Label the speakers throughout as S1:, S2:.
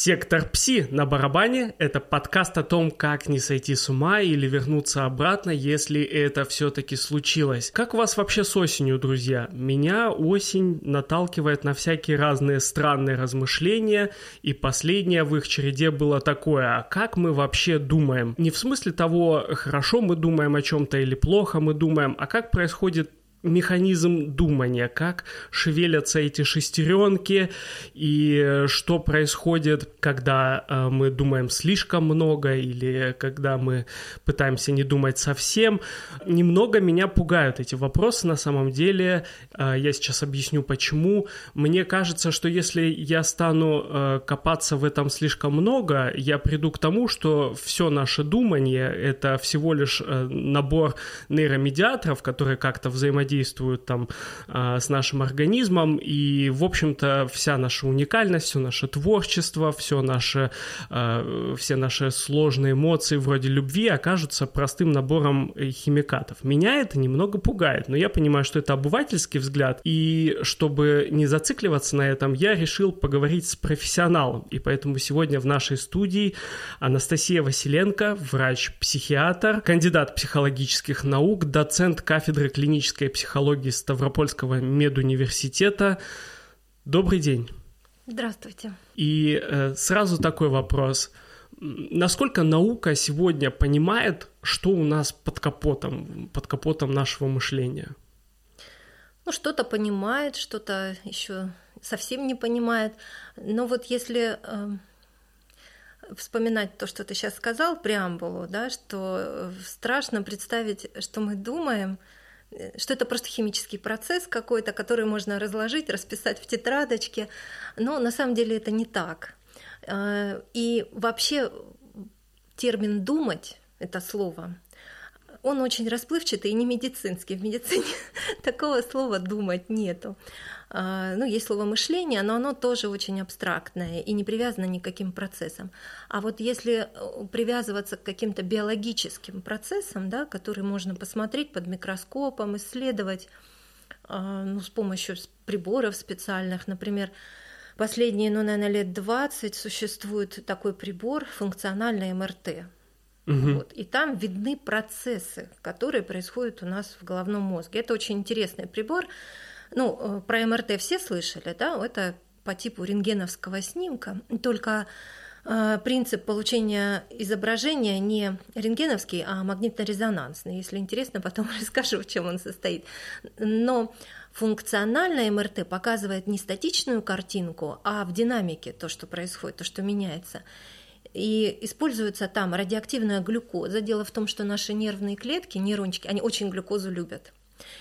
S1: Сектор Пси на барабане – это подкаст о том, как не сойти с ума или вернуться обратно, если это все-таки случилось. Как у вас вообще с осенью, друзья? Меня осень наталкивает на всякие разные странные размышления, и последнее в их череде было такое, а как мы вообще думаем? Не в смысле того, хорошо мы думаем о чем-то или плохо мы думаем, а как происходит механизм думания, как шевелятся эти шестеренки и что происходит, когда э, мы думаем слишком много или когда мы пытаемся не думать совсем. Немного меня пугают эти вопросы на самом деле. Э, я сейчас объясню почему. Мне кажется, что если я стану э, копаться в этом слишком много, я приду к тому, что все наше думание — это всего лишь набор нейромедиаторов, которые как-то взаимодействуют взаимодействуют там а, с нашим организмом, и, в общем-то, вся наша уникальность, все наше творчество, все наше, а, все наши сложные эмоции вроде любви окажутся простым набором химикатов. Меня это немного пугает, но я понимаю, что это обывательский взгляд, и чтобы не зацикливаться на этом, я решил поговорить с профессионалом, и поэтому сегодня в нашей студии Анастасия Василенко, врач-психиатр, кандидат психологических наук, доцент кафедры клинической психологии Ставропольского медуниверситета. Добрый день.
S2: Здравствуйте.
S1: И э, сразу такой вопрос. Насколько наука сегодня понимает, что у нас под капотом, под капотом нашего мышления?
S2: Ну, что-то понимает, что-то еще совсем не понимает. Но вот если э, вспоминать то, что ты сейчас сказал, преамбулу, да, что э, страшно представить, что мы думаем, что это просто химический процесс какой-то, который можно разложить, расписать в тетрадочке, но на самом деле это не так. А, и вообще термин «думать» — это слово, он очень расплывчатый и не медицинский. В медицине такого слова «думать» нету. А, ну, есть слово мышление, но оно тоже очень абстрактное и не привязано ни к каким процессам. А вот если э, привязываться к каким-то биологическим процессам, да, которые можно посмотреть под микроскопом, исследовать а, ну, с помощью приборов специальных, например, последние, ну, наверное, лет 20 существует такой прибор функциональный МРТ. Угу. Вот, и там видны процессы, которые происходят у нас в головном мозге. Это очень интересный прибор. Ну, э, про МРТ все слышали, да? Это по типу рентгеновского снимка, только э, принцип получения изображения не рентгеновский, а магнитно-резонансный. Если интересно, потом расскажу, в чем он состоит. Но функциональное МРТ показывает не статичную картинку, а в динамике то, что происходит, то, что меняется. И используется там радиоактивная глюкоза. Дело в том, что наши нервные клетки, нейрончики, они очень глюкозу любят.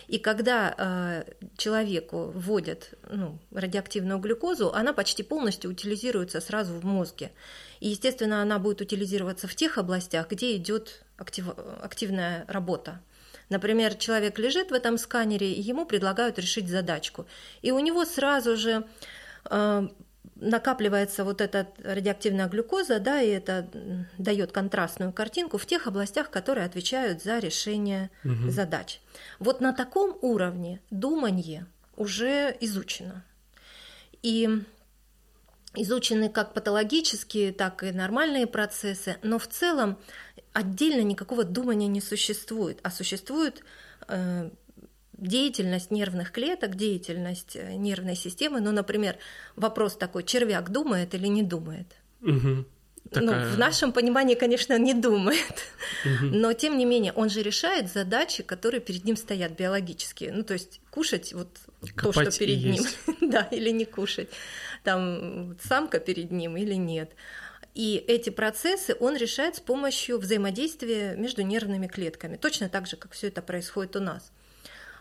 S2: И когда э, человеку вводят ну, радиоактивную глюкозу, она почти полностью утилизируется сразу в мозге. И, естественно, она будет утилизироваться в тех областях, где идет актив, активная работа. Например, человек лежит в этом сканере, и ему предлагают решить задачку. И у него сразу же э, накапливается вот эта радиоактивная глюкоза, да, и это дает контрастную картинку в тех областях, которые отвечают за решение угу. задач. Вот на таком уровне думание уже изучено. И изучены как патологические, так и нормальные процессы, но в целом отдельно никакого думания не существует, а существует э, деятельность нервных клеток, деятельность э, нервной системы. Ну, например, вопрос такой, червяк думает или не думает? Угу. Такая... Ну, в нашем понимании, конечно, не думает, угу. но тем не менее он же решает задачи, которые перед ним стоят биологические. Ну, то есть кушать вот Копать то, что перед ним, да, или не кушать, там самка перед ним или нет. И эти процессы он решает с помощью взаимодействия между нервными клетками, точно так же, как все это происходит у нас.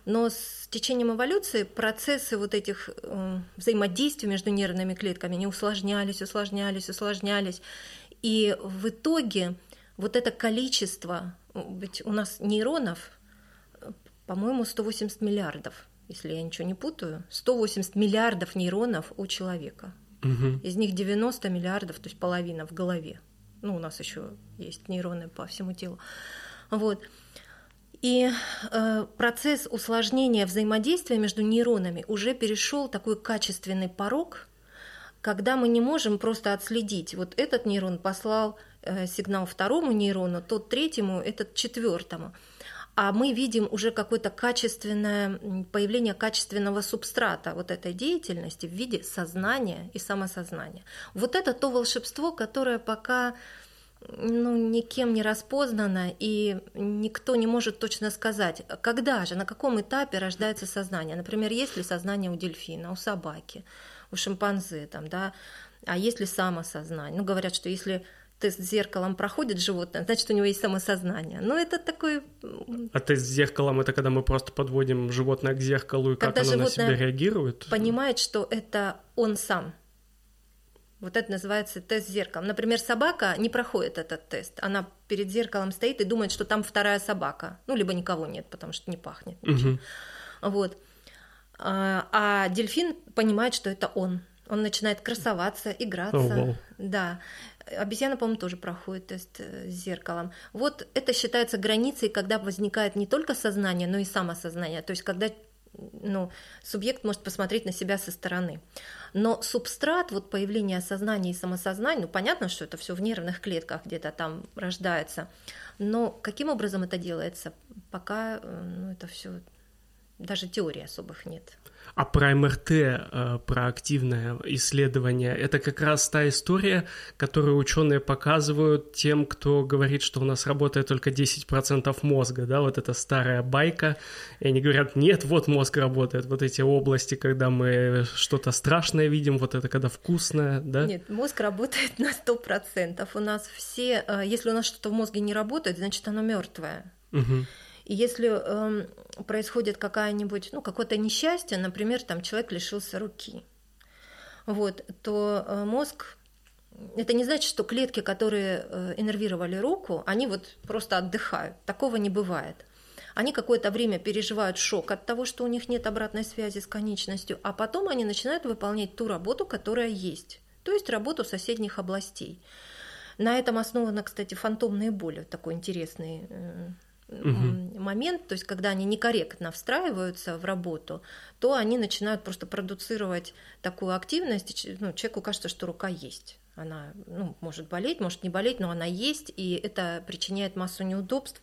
S2: Но с течением эволюции процессы вот этих э, взаимодействий между нервными клетками не усложнялись, усложнялись, усложнялись. И в итоге вот это количество, ведь у нас нейронов, по-моему, 180 миллиардов, если я ничего не путаю, 180 миллиардов нейронов у человека. Угу. Из них 90 миллиардов, то есть половина в голове. Ну, у нас еще есть нейроны по всему телу. Вот. И э, процесс усложнения взаимодействия между нейронами уже перешел такой качественный порог, когда мы не можем просто отследить, вот этот нейрон послал э, сигнал второму нейрону, тот третьему, этот четвертому а мы видим уже какое-то качественное появление качественного субстрата вот этой деятельности в виде сознания и самосознания. Вот это то волшебство, которое пока ну, никем не распознано, и никто не может точно сказать, когда же, на каком этапе рождается сознание. Например, есть ли сознание у дельфина, у собаки, у шимпанзе, там, да, а есть ли самосознание. Ну, говорят, что если тест с зеркалом проходит животное, значит, у него есть самосознание. Но это такой...
S1: А тест с зеркалом — это когда мы просто подводим животное к зеркалу, и когда как оно на себя реагирует?
S2: понимает, что это он сам. Вот это называется тест зеркалом. Например, собака не проходит этот тест. Она перед зеркалом стоит и думает, что там вторая собака. Ну, либо никого нет, потому что не пахнет. Угу. Вот. А, а дельфин понимает, что это он. Он начинает красоваться, играться. Oh, wow. Да. Обезьяна, по-моему, тоже проходит тест э, с зеркалом. Вот это считается границей, когда возникает не только сознание, но и самосознание. То есть когда ну, субъект может посмотреть на себя со стороны. Но субстрат, вот появление сознания и самосознания, ну, понятно, что это все в нервных клетках где-то там рождается, но каким образом это делается, пока э, ну, это все даже теории особых нет.
S1: А про МРТ, э, про активное исследование, это как раз та история, которую ученые показывают тем, кто говорит, что у нас работает только 10% мозга, да, вот эта старая байка, и они говорят, нет, вот мозг работает, вот эти области, когда мы что-то страшное видим, вот это когда вкусное, да?
S2: Нет, мозг работает на 100%. У нас все, э, если у нас что-то в мозге не работает, значит оно мертвое. Угу. И если э, происходит какая-нибудь, ну, какое-то несчастье, например, там человек лишился руки, вот, то э, мозг это не значит, что клетки, которые э, иннервировали руку, они вот просто отдыхают. Такого не бывает. Они какое-то время переживают шок от того, что у них нет обратной связи с конечностью, а потом они начинают выполнять ту работу, которая есть, то есть работу соседних областей. На этом основана, кстати, фантомные боли, такой интересный угу. Момент, то есть когда они некорректно встраиваются в работу, то они начинают просто продуцировать такую активность, ну, человеку кажется, что рука есть. Она ну, может болеть, может не болеть, но она есть, и это причиняет массу неудобств.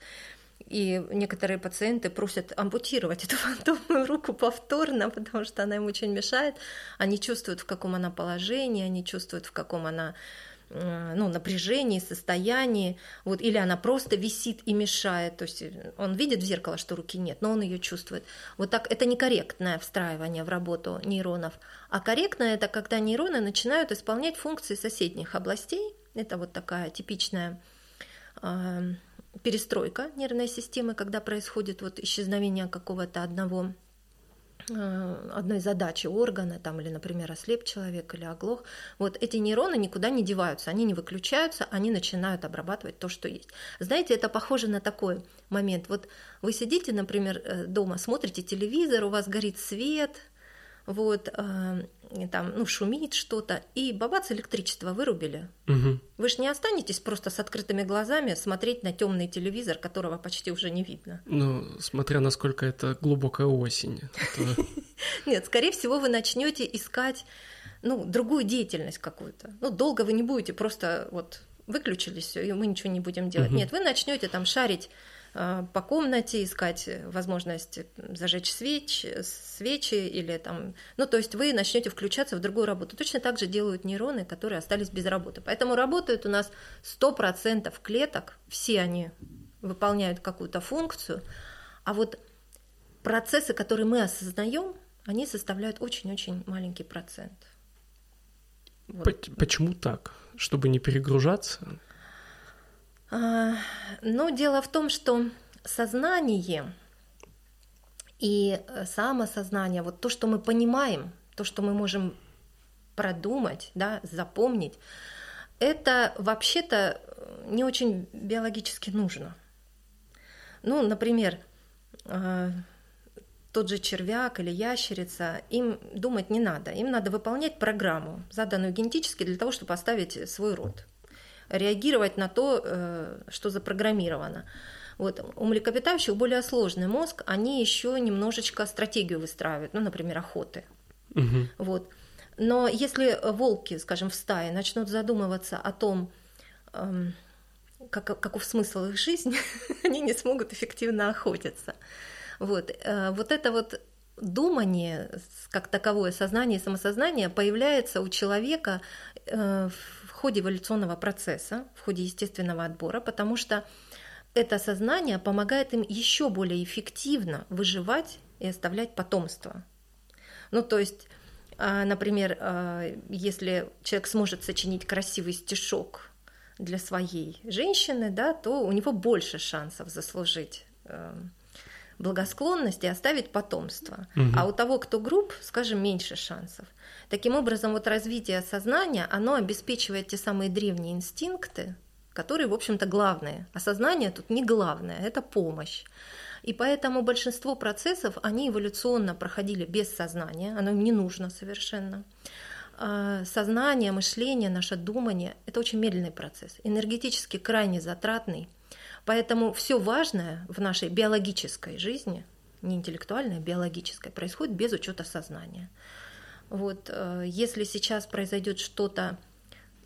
S2: И некоторые пациенты просят ампутировать эту фантомную руку повторно, потому что она им очень мешает. Они чувствуют, в каком она положении, они чувствуют, в каком она ну, напряжении, состоянии, вот, или она просто висит и мешает, то есть э, он видит в зеркало, что руки нет, но он ее чувствует. Вот так это некорректное встраивание в работу нейронов, а корректное это когда нейроны начинают исполнять функции соседних областей, это вот такая типичная э, перестройка нервной системы, когда происходит вот исчезновение какого-то одного Э, одной задачи органа, там, или, например, ослеп человек или оглох, вот эти нейроны никуда не деваются, они не выключаются, они начинают обрабатывать то, что есть. Знаете, это похоже на такой момент. Вот вы сидите, например, э, дома, смотрите телевизор, у вас горит свет, вот, э, там, ну, шумит что-то, и бабац, электричество вырубили. Угу. Вы же не останетесь просто с открытыми глазами смотреть на темный телевизор, которого почти уже не видно.
S1: Ну, смотря насколько это глубокая осень.
S2: Нет, скорее всего, вы начнете искать, ну, другую деятельность какую-то. Ну, долго вы не будете просто вот выключились все, и мы ничего не будем делать. Нет, вы начнете там шарить по комнате, искать возможность зажечь свеч, свечи или там... Ну, то есть вы начнете включаться в другую работу. Точно так же делают нейроны, которые остались без работы. Поэтому работают у нас 100% клеток, все они выполняют какую-то функцию, а вот процессы, которые мы осознаем, они составляют очень-очень маленький процент.
S1: Вот. Почему так? Чтобы не перегружаться?
S2: А, но дело в том, что сознание и э, самосознание, вот то, что мы понимаем, то, что мы можем продумать, да, запомнить, это вообще-то не очень биологически нужно. Ну, например, э, тот же червяк или ящерица, им думать не надо, им надо выполнять программу, заданную генетически для того, чтобы поставить свой род реагировать на то, э, что запрограммировано. Вот. У млекопитающих более сложный мозг, они еще немножечко стратегию выстраивают, ну, например, охоты. Угу. Вот. Но если волки, скажем, в стае начнут задумываться о том, эм, как, каков смысл их жизни, они не смогут эффективно охотиться. Вот, э, вот это вот думание, как таковое сознание и самосознание появляется у человека э, в ходе эволюционного процесса, в ходе естественного отбора, потому что это сознание помогает им еще более эффективно выживать и оставлять потомство. Ну, то есть, а, например, а, если человек сможет сочинить красивый стишок для своей женщины, да, то у него больше шансов заслужить э, благосклонность и оставить потомство. Угу. А у того, кто груб, скажем, меньше шансов. Таким образом, вот развитие сознания, оно обеспечивает те самые древние инстинкты, которые, в общем-то, главные. А сознание тут не главное, это помощь. И поэтому большинство процессов, они эволюционно проходили без сознания, оно им не нужно совершенно. А, сознание, мышление, наше думание – это очень медленный процесс, энергетически крайне затратный. Поэтому все важное в нашей биологической жизни, не интеллектуальной, а биологической, происходит без учета сознания. Вот, э, если сейчас произойдет что-то,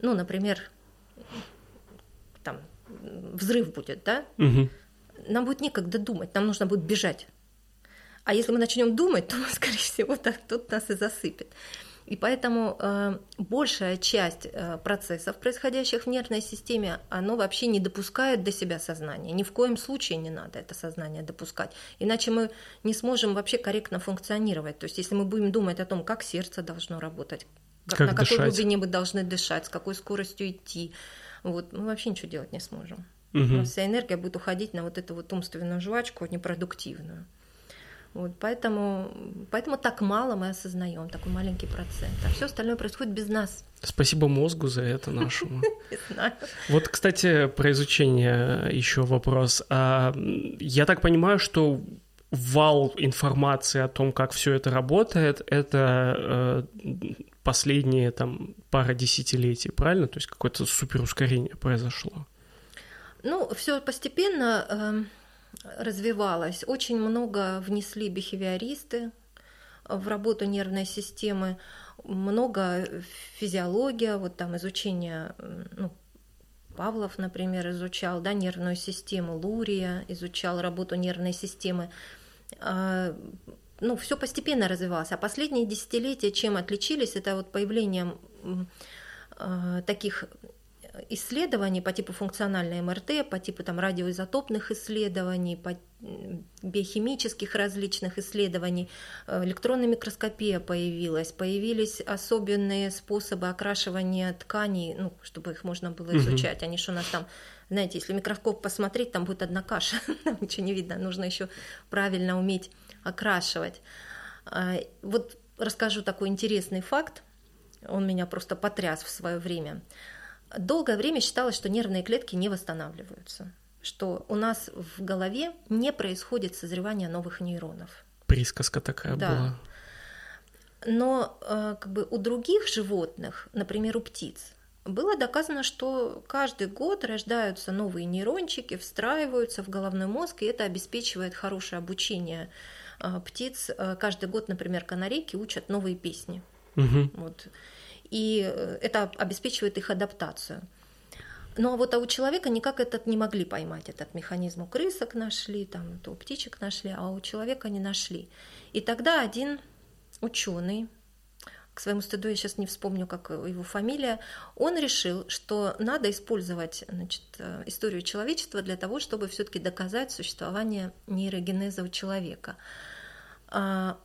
S2: ну, например, там взрыв будет, да, угу. нам будет некогда думать, нам нужно будет бежать. А если мы начнем думать, то, скорее всего, так, тут нас и засыпет. И поэтому э, большая часть э, процессов, происходящих в нервной системе, оно вообще не допускает до себя сознания. Ни в коем случае не надо это сознание допускать. Иначе мы не сможем вообще корректно функционировать. То есть если мы будем думать о том, как сердце должно работать, как, как на какой дышать. глубине мы должны дышать, с какой скоростью идти, вот, мы вообще ничего делать не сможем. Угу. Вся энергия будет уходить на вот эту вот умственную жвачку непродуктивную. Вот, поэтому, поэтому так мало мы осознаем, такой маленький процент. А все остальное происходит без нас.
S1: Спасибо мозгу за это нашему. Вот, кстати, про изучение еще вопрос. А, я так понимаю, что вал информации о том, как все это работает, это э, последние там пара десятилетий, правильно? То есть какое-то суперускорение произошло.
S2: Ну, все постепенно. Развивалась. Очень много внесли бихевиористы в работу нервной системы, много физиология, вот там изучение, ну, Павлов, например, изучал да, нервную систему, Лурия изучал работу нервной системы. А, ну, все постепенно развивалось. А последние десятилетия чем отличились? Это вот появлением а, таких исследований по типу функциональной МРТ, по типу там радиоизотопных исследований, по биохимических различных исследований, э, электронная микроскопия появилась, появились особенные способы окрашивания тканей, ну, чтобы их можно было изучать, они что у нас там знаете, если микроскоп посмотреть, там будет одна каша, там ничего не видно, нужно еще правильно уметь окрашивать. А, вот расскажу такой интересный факт, он меня просто потряс в свое время. Долгое время считалось, что нервные клетки не восстанавливаются, что у нас в голове не происходит созревание новых нейронов.
S1: Присказка такая да. была.
S2: Но э, как бы у других животных, например, у птиц, было доказано, что каждый год рождаются новые нейрончики, встраиваются в головной мозг, и это обеспечивает хорошее обучение э, птиц. Э, каждый год, например, канарейки учат новые песни. Угу. Вот и э, это обеспечивает их адаптацию. Ну а вот а у человека никак этот не могли поймать этот механизм. У крысок нашли, там, у птичек нашли, а у человека не нашли. И тогда один ученый, к своему стыду я сейчас не вспомню, как его фамилия, он решил, что надо использовать значит, э, историю человечества для того, чтобы все-таки доказать существование нейрогенеза у человека. А,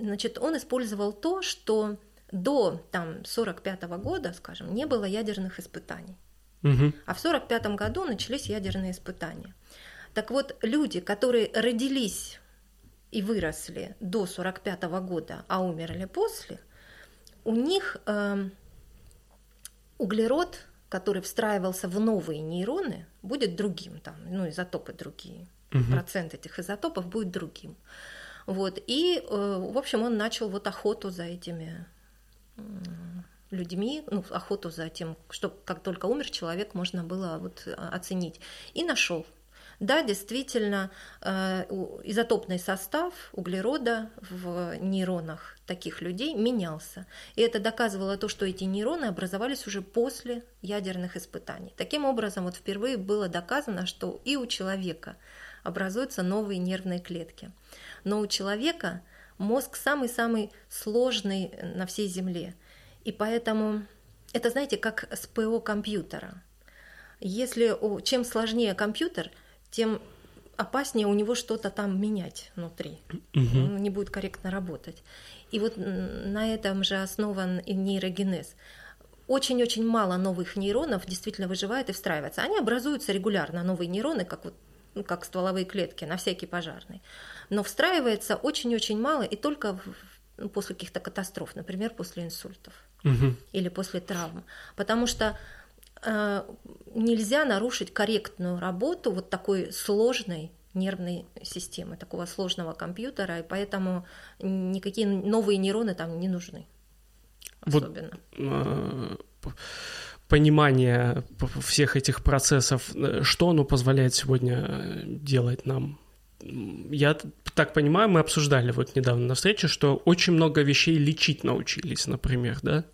S2: значит, он использовал то, что до там, 45 года, скажем, не было ядерных испытаний. Угу. А в 45 году начались ядерные испытания. Так вот, люди, которые родились и выросли до 45 года, а умерли после, у них э, углерод, который встраивался в новые нейроны, будет другим, там, ну, изотопы другие. Угу. Процент этих изотопов будет другим. Вот, и, э, в общем, он начал вот охоту за этими людьми, ну, охоту за тем, что как только умер человек, можно было вот а, оценить. И нашел. Да, действительно, э, изотопный состав углерода в нейронах таких людей менялся. И это доказывало то, что эти нейроны образовались уже после ядерных испытаний. Таким образом, вот впервые было доказано, что и у человека образуются новые нервные клетки. Но у человека мозг самый-самый сложный на всей Земле. И поэтому это, знаете, как с ПО компьютера. Если чем сложнее компьютер, тем опаснее у него что-то там менять внутри. Угу. Он не будет корректно работать. И вот на этом же основан и нейрогенез. Очень-очень мало новых нейронов действительно выживает и встраивается. Они образуются регулярно, новые нейроны, как вот ну, как стволовые клетки на всякий пожарный. Но встраивается очень-очень мало и только в, ну, после каких-то катастроф, например, после инсультов угу. или после травм. Потому что э, нельзя нарушить корректную работу вот такой сложной нервной системы, такого сложного компьютера, и поэтому никакие новые нейроны там не нужны. Особенно.
S1: Вот, понимание всех этих процессов, э, что оно позволяет сегодня э, делать нам? Я так понимаю, мы обсуждали вот недавно на встрече, что очень много вещей лечить научились, например, да?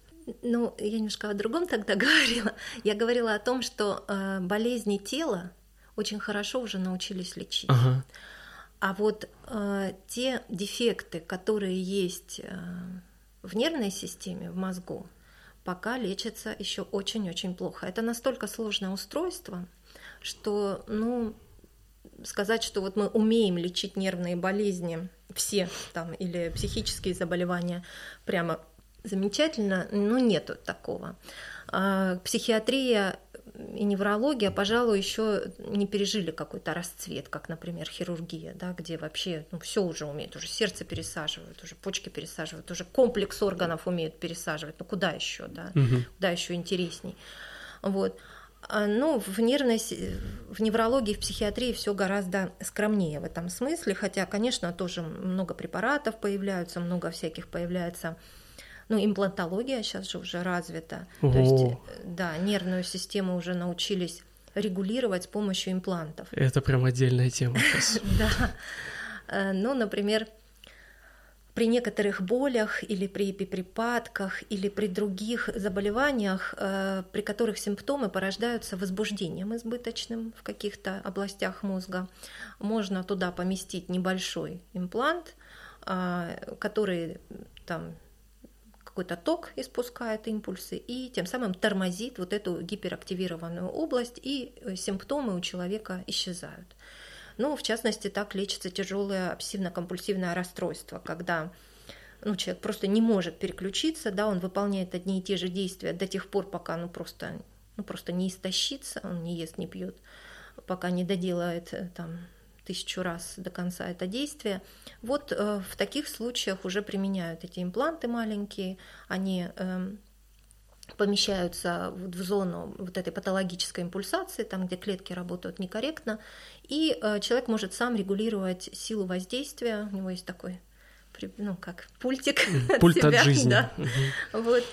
S2: Ну, я немножко о другом тогда говорила. Я говорила о том, что э, болезни тела очень хорошо уже научились лечить. Ага. А вот э, те дефекты, которые есть э, в нервной системе, в мозгу, пока лечится еще очень-очень плохо. Это настолько сложное устройство, что, ну, сказать, что вот мы умеем лечить нервные болезни, все там, или психические заболевания, прямо замечательно, ну, нету такого. А психиатрия и неврология, пожалуй, еще не пережили какой-то расцвет, как, например, хирургия, да, где вообще ну, все уже умеют, уже сердце пересаживают, уже почки пересаживают, уже комплекс органов умеют пересаживать. Ну куда еще, да? Угу. Куда еще интересней? Вот. А, ну, в нервной, в неврологии, в психиатрии все гораздо скромнее в этом смысле, хотя, конечно, тоже много препаратов появляются, много всяких появляется ну, имплантология сейчас же уже развита. Ого. То есть, э, да, нервную систему уже научились регулировать с помощью имплантов.
S1: Это прям отдельная тема сейчас.
S2: Да. Э, ну, например, при некоторых болях или при припадках или при других заболеваниях, э, при которых симптомы порождаются возбуждением избыточным в каких-то областях мозга, можно туда поместить небольшой имплант, который там какой-то ток испускает импульсы и тем самым тормозит вот эту гиперактивированную область, и э, симптомы у человека исчезают. Ну, в частности, так лечится тяжелое обсессивно-компульсивное расстройство, когда ну, человек просто не может переключиться, да, он выполняет одни и те же действия до тех пор, пока ну, просто, ну, просто не истощится, он не ест, не пьет, пока не доделает э, там, тысячу раз до конца это действие. Вот э, в таких случаях уже применяют эти импланты маленькие, они эм, помещаются в зону вот этой патологической импульсации, там, где клетки работают некорректно, и э, человек может сам регулировать силу воздействия. У него есть такой, ну, как пультик
S1: Пульт от, себя, от жизни. Да.
S2: Угу. Вот.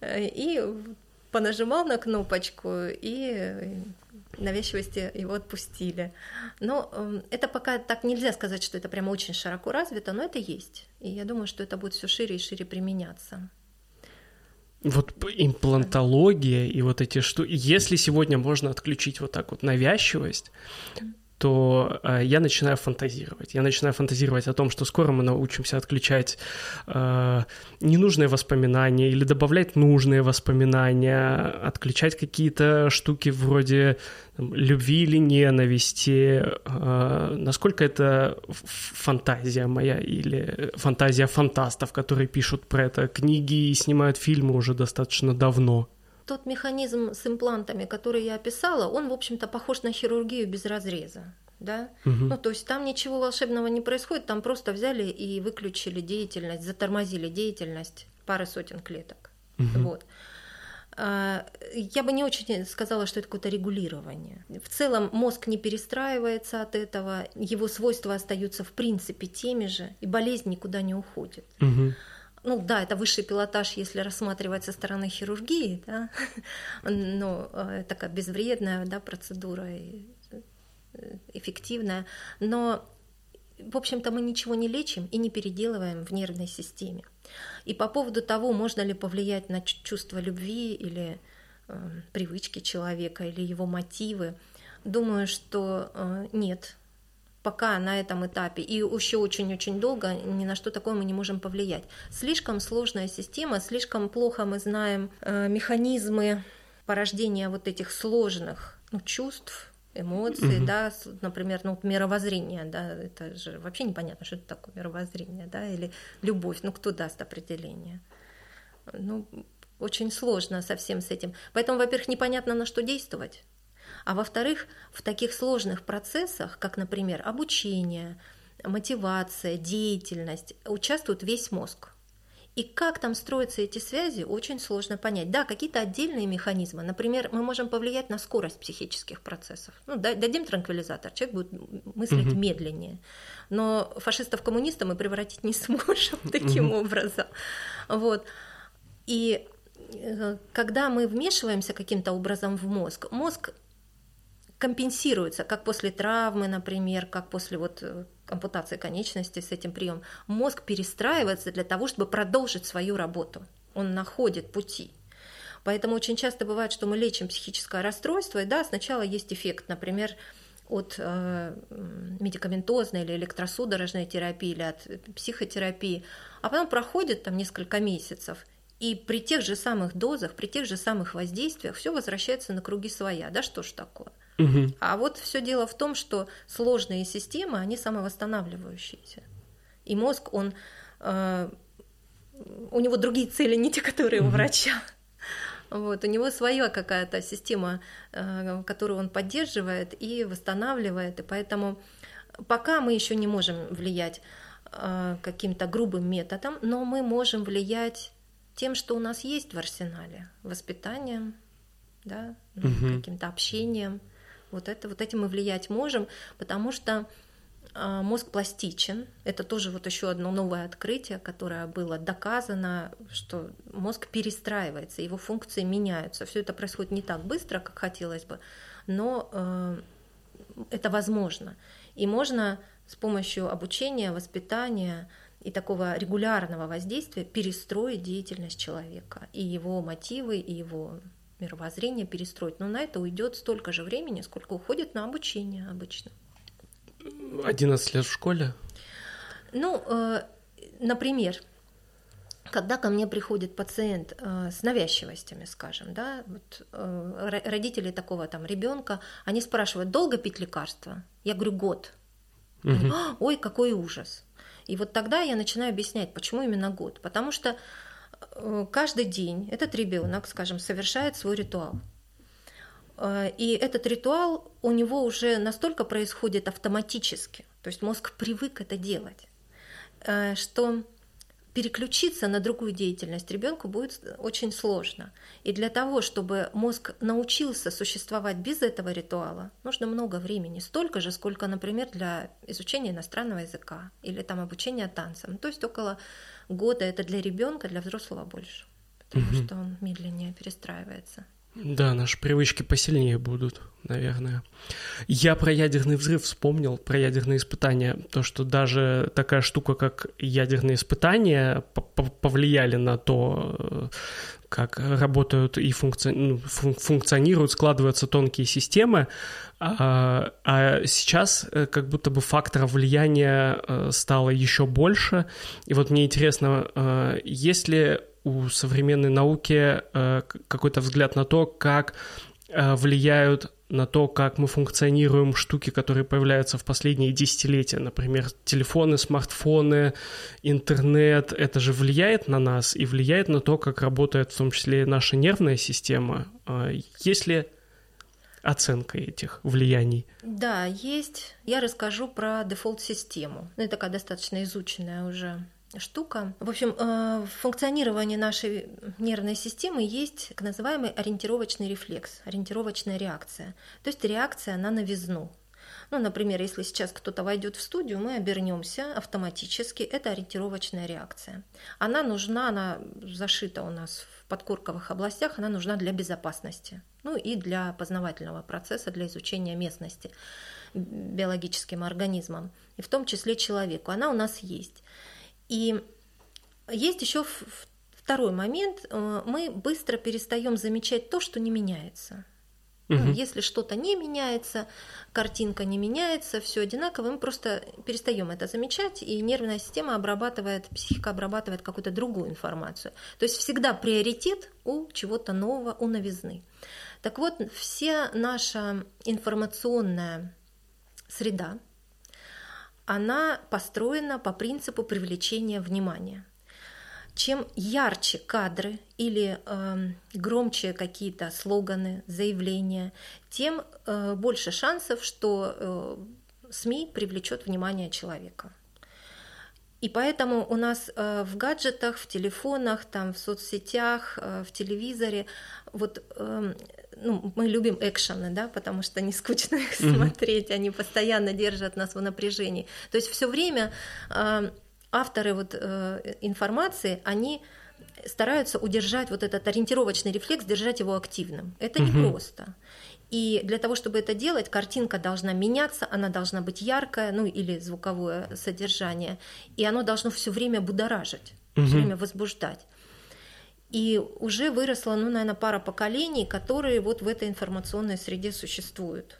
S2: Э, и понажимал на кнопочку, и навязчивости его отпустили. Но э, это пока так нельзя сказать, что это прямо очень широко развито, но это есть. И я думаю, что это будет все шире и шире применяться.
S1: Вот имплантология и вот эти что, если сегодня можно отключить вот так вот навязчивость, то э, я начинаю фантазировать. Я начинаю фантазировать о том, что скоро мы научимся отключать э, ненужные воспоминания или добавлять нужные воспоминания, отключать какие-то штуки вроде там, любви или ненависти. Э, насколько это фантазия моя или фантазия фантастов, которые пишут про это книги и снимают фильмы уже достаточно давно?
S2: Тот механизм с имплантами, который я описала, он, в общем-то, похож на хирургию без разреза. Да? Угу. Ну, то есть там ничего волшебного не происходит, там просто взяли и выключили деятельность, затормозили деятельность пары сотен клеток. Угу. Вот. А, я бы не очень сказала, что это какое-то регулирование. В целом мозг не перестраивается от этого, его свойства остаются в принципе теми же, и болезнь никуда не уходит. Угу ну да, это высший пилотаж, если рассматривать со стороны хирургии, да, но э, такая безвредная да, процедура. И э, эффективная, но в общем-то, мы ничего не лечим и не переделываем в нервной системе. И по поводу того, можно ли повлиять на чувство любви или э, привычки человека, или его мотивы, думаю, что э, нет, пока на этом этапе и еще очень-очень долго ни на что такое мы не можем повлиять. Слишком сложная система, слишком плохо мы знаем э, механизмы порождения вот этих сложных ну, чувств, эмоций, угу. да, например, ну, мировоззрение, да, это же вообще непонятно, что это такое мировоззрение, да, или любовь, ну, кто даст определение? Ну, очень сложно совсем с этим. Поэтому, во-первых, непонятно, на что действовать. А во-вторых, в таких сложных процессах, как, например, обучение, мотивация, деятельность, участвует весь мозг. И как там строятся эти связи, очень сложно понять. Да, какие-то отдельные механизмы. Например, мы можем повлиять на скорость психических процессов. Ну, дадим транквилизатор, человек будет мыслить угу. медленнее. Но фашистов коммунистов мы превратить не сможем таким образом. Вот. И э, когда мы вмешиваемся каким-то образом в мозг, мозг компенсируется, как после травмы, например, как после вот э, ампутации конечности с этим приемом. Мозг перестраивается для того, чтобы продолжить свою работу. Он находит пути. Поэтому очень часто бывает, что мы лечим психическое расстройство, и да, сначала есть эффект, например, от э, медикаментозной или электросудорожной терапии или от психотерапии, а потом проходит там несколько месяцев, и при тех же самых дозах, при тех же самых воздействиях все возвращается на круги своя. Да что ж такое? Угу. А вот все дело в том, что сложные системы, они самовосстанавливающиеся. И мозг, он, э, у него другие цели, не те, которые угу. у врача. Вот, у него своя какая-то система, э, которую он поддерживает и восстанавливает. И поэтому пока мы еще не можем влиять э, каким-то грубым методом, но мы можем влиять тем, что у нас есть в арсенале, воспитанием, да, угу. каким-то общением, вот, это, вот этим мы влиять можем, потому что а, мозг пластичен. Это тоже вот еще одно новое открытие, которое было доказано, что мозг перестраивается, его функции меняются. Все это происходит не так быстро, как хотелось бы, но э, это возможно. И можно с помощью обучения, воспитания и такого регулярного воздействия перестроить деятельность человека и его мотивы, и его мировоззрение перестроить. Но на это уйдет столько же времени, сколько уходит на обучение обычно.
S1: 11 лет в школе?
S2: Ну, э, например, когда ко мне приходит пациент э, с навязчивостями, скажем, да, вот, э, родители такого там ребенка, они спрашивают, долго пить лекарства? Я говорю, год. Угу. Ой, какой ужас. И вот тогда я начинаю объяснять, почему именно год. Потому что каждый день этот ребенок, скажем, совершает свой ритуал. Э, и этот ритуал у него уже настолько происходит автоматически, то есть мозг привык это делать, э, что переключиться на другую деятельность ребенку будет очень сложно. И для того, чтобы мозг научился существовать без этого ритуала, нужно много времени, столько же, сколько, например, для изучения иностранного языка или там обучения танцам. То есть около года это для ребенка, для взрослого больше, потому угу. что он медленнее перестраивается.
S1: Да, наши привычки посильнее будут, наверное. Я про ядерный взрыв вспомнил, про ядерные испытания. То, что даже такая штука, как ядерные испытания, повлияли на то, как работают и функци... ну, функционируют, складываются тонкие системы. А, а сейчас э, как будто бы факторов влияния э, стало еще больше. И вот мне интересно, э, есть ли у современной науки э, какой-то взгляд на то, как э, влияют на то, как мы функционируем штуки, которые появляются в последние десятилетия. Например, телефоны, смартфоны, интернет. Это же влияет на нас и влияет на то, как работает в том числе наша нервная система. Э, есть ли оценка этих влияний?
S2: Да, есть. Я расскажу про дефолт-систему. Ну, это такая достаточно изученная уже штука. В общем, э, в функционировании нашей нервной системы есть так называемый ориентировочный рефлекс, ориентировочная реакция. То есть реакция на новизну. Ну, например, если сейчас кто-то войдет в студию, мы обернемся автоматически. Это ориентировочная реакция. Она нужна, она зашита у нас в подкорковых областях, она нужна для безопасности. ну и для познавательного процесса, для изучения местности биологическим организмам, и в том числе человеку. Она у нас есть. И есть еще второй момент. Э, мы быстро перестаем замечать то, что не меняется. Угу. Если что-то не меняется, картинка не меняется, все одинаково, мы просто перестаем это замечать, и нервная система обрабатывает, психика обрабатывает какую-то другую информацию. То есть всегда приоритет у чего-то нового, у новизны. Так вот, вся наша информационная среда, она построена по принципу привлечения внимания. Чем ярче кадры или э, громче какие-то слоганы, заявления, тем э, больше шансов, что э, СМИ привлечет внимание человека. И поэтому у нас э, в гаджетах, в телефонах, там, в соцсетях, э, в телевизоре вот э, ну, мы любим экшены, да, потому что не скучно их смотреть, они постоянно держат нас в напряжении. То есть все время э, авторы вот, э, информации, они стараются удержать вот этот ориентировочный рефлекс, держать его активным. Это mm-hmm. непросто. И для того, чтобы это делать, картинка должна меняться, она должна быть яркая, ну или звуковое содержание, и оно должно все время будоражить, mm-hmm. все время возбуждать. И уже выросло, ну, наверное, пара поколений, которые вот в этой информационной среде существуют.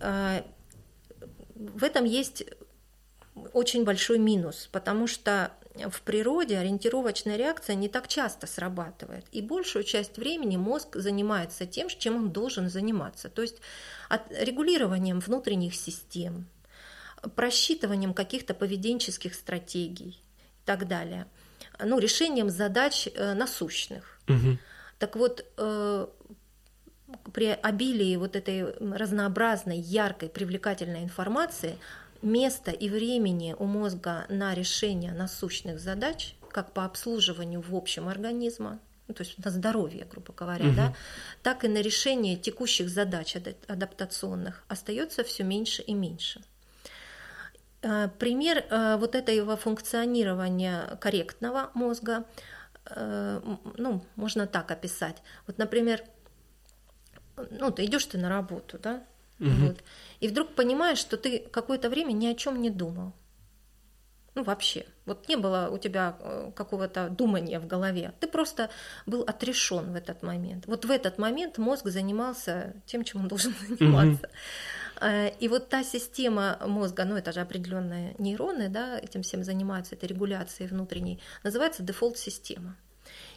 S2: А, в этом есть очень большой минус, потому что в природе ориентировочная реакция не так часто срабатывает. И большую часть времени мозг занимается тем, чем он должен заниматься. То есть от регулированием внутренних систем, просчитыванием каких-то поведенческих стратегий и так далее – ну, решением задач э, насущных. Угу. Так вот, э, при обилии вот этой разнообразной, яркой, привлекательной информации места и времени у мозга на решение насущных задач, как по обслуживанию в общем организма, ну, то есть на здоровье, грубо говоря, угу. да, так и на решение текущих задач адаптационных остается все меньше и меньше. Э, пример э, вот этого функционирования корректного мозга, э, ну, можно так описать. Вот, например, ну, ты идешь ты на работу, да, угу. вот, и вдруг понимаешь, что ты какое-то время ни о чем не думал. Ну, вообще. Вот не было у тебя какого-то думания в голове. Ты просто был отрешен в этот момент. Вот в этот момент мозг занимался тем, чем он должен заниматься. Э, и вот та система мозга, ну это же определенные нейроны, да, этим всем занимаются, этой регуляцией внутренней, называется дефолт-система.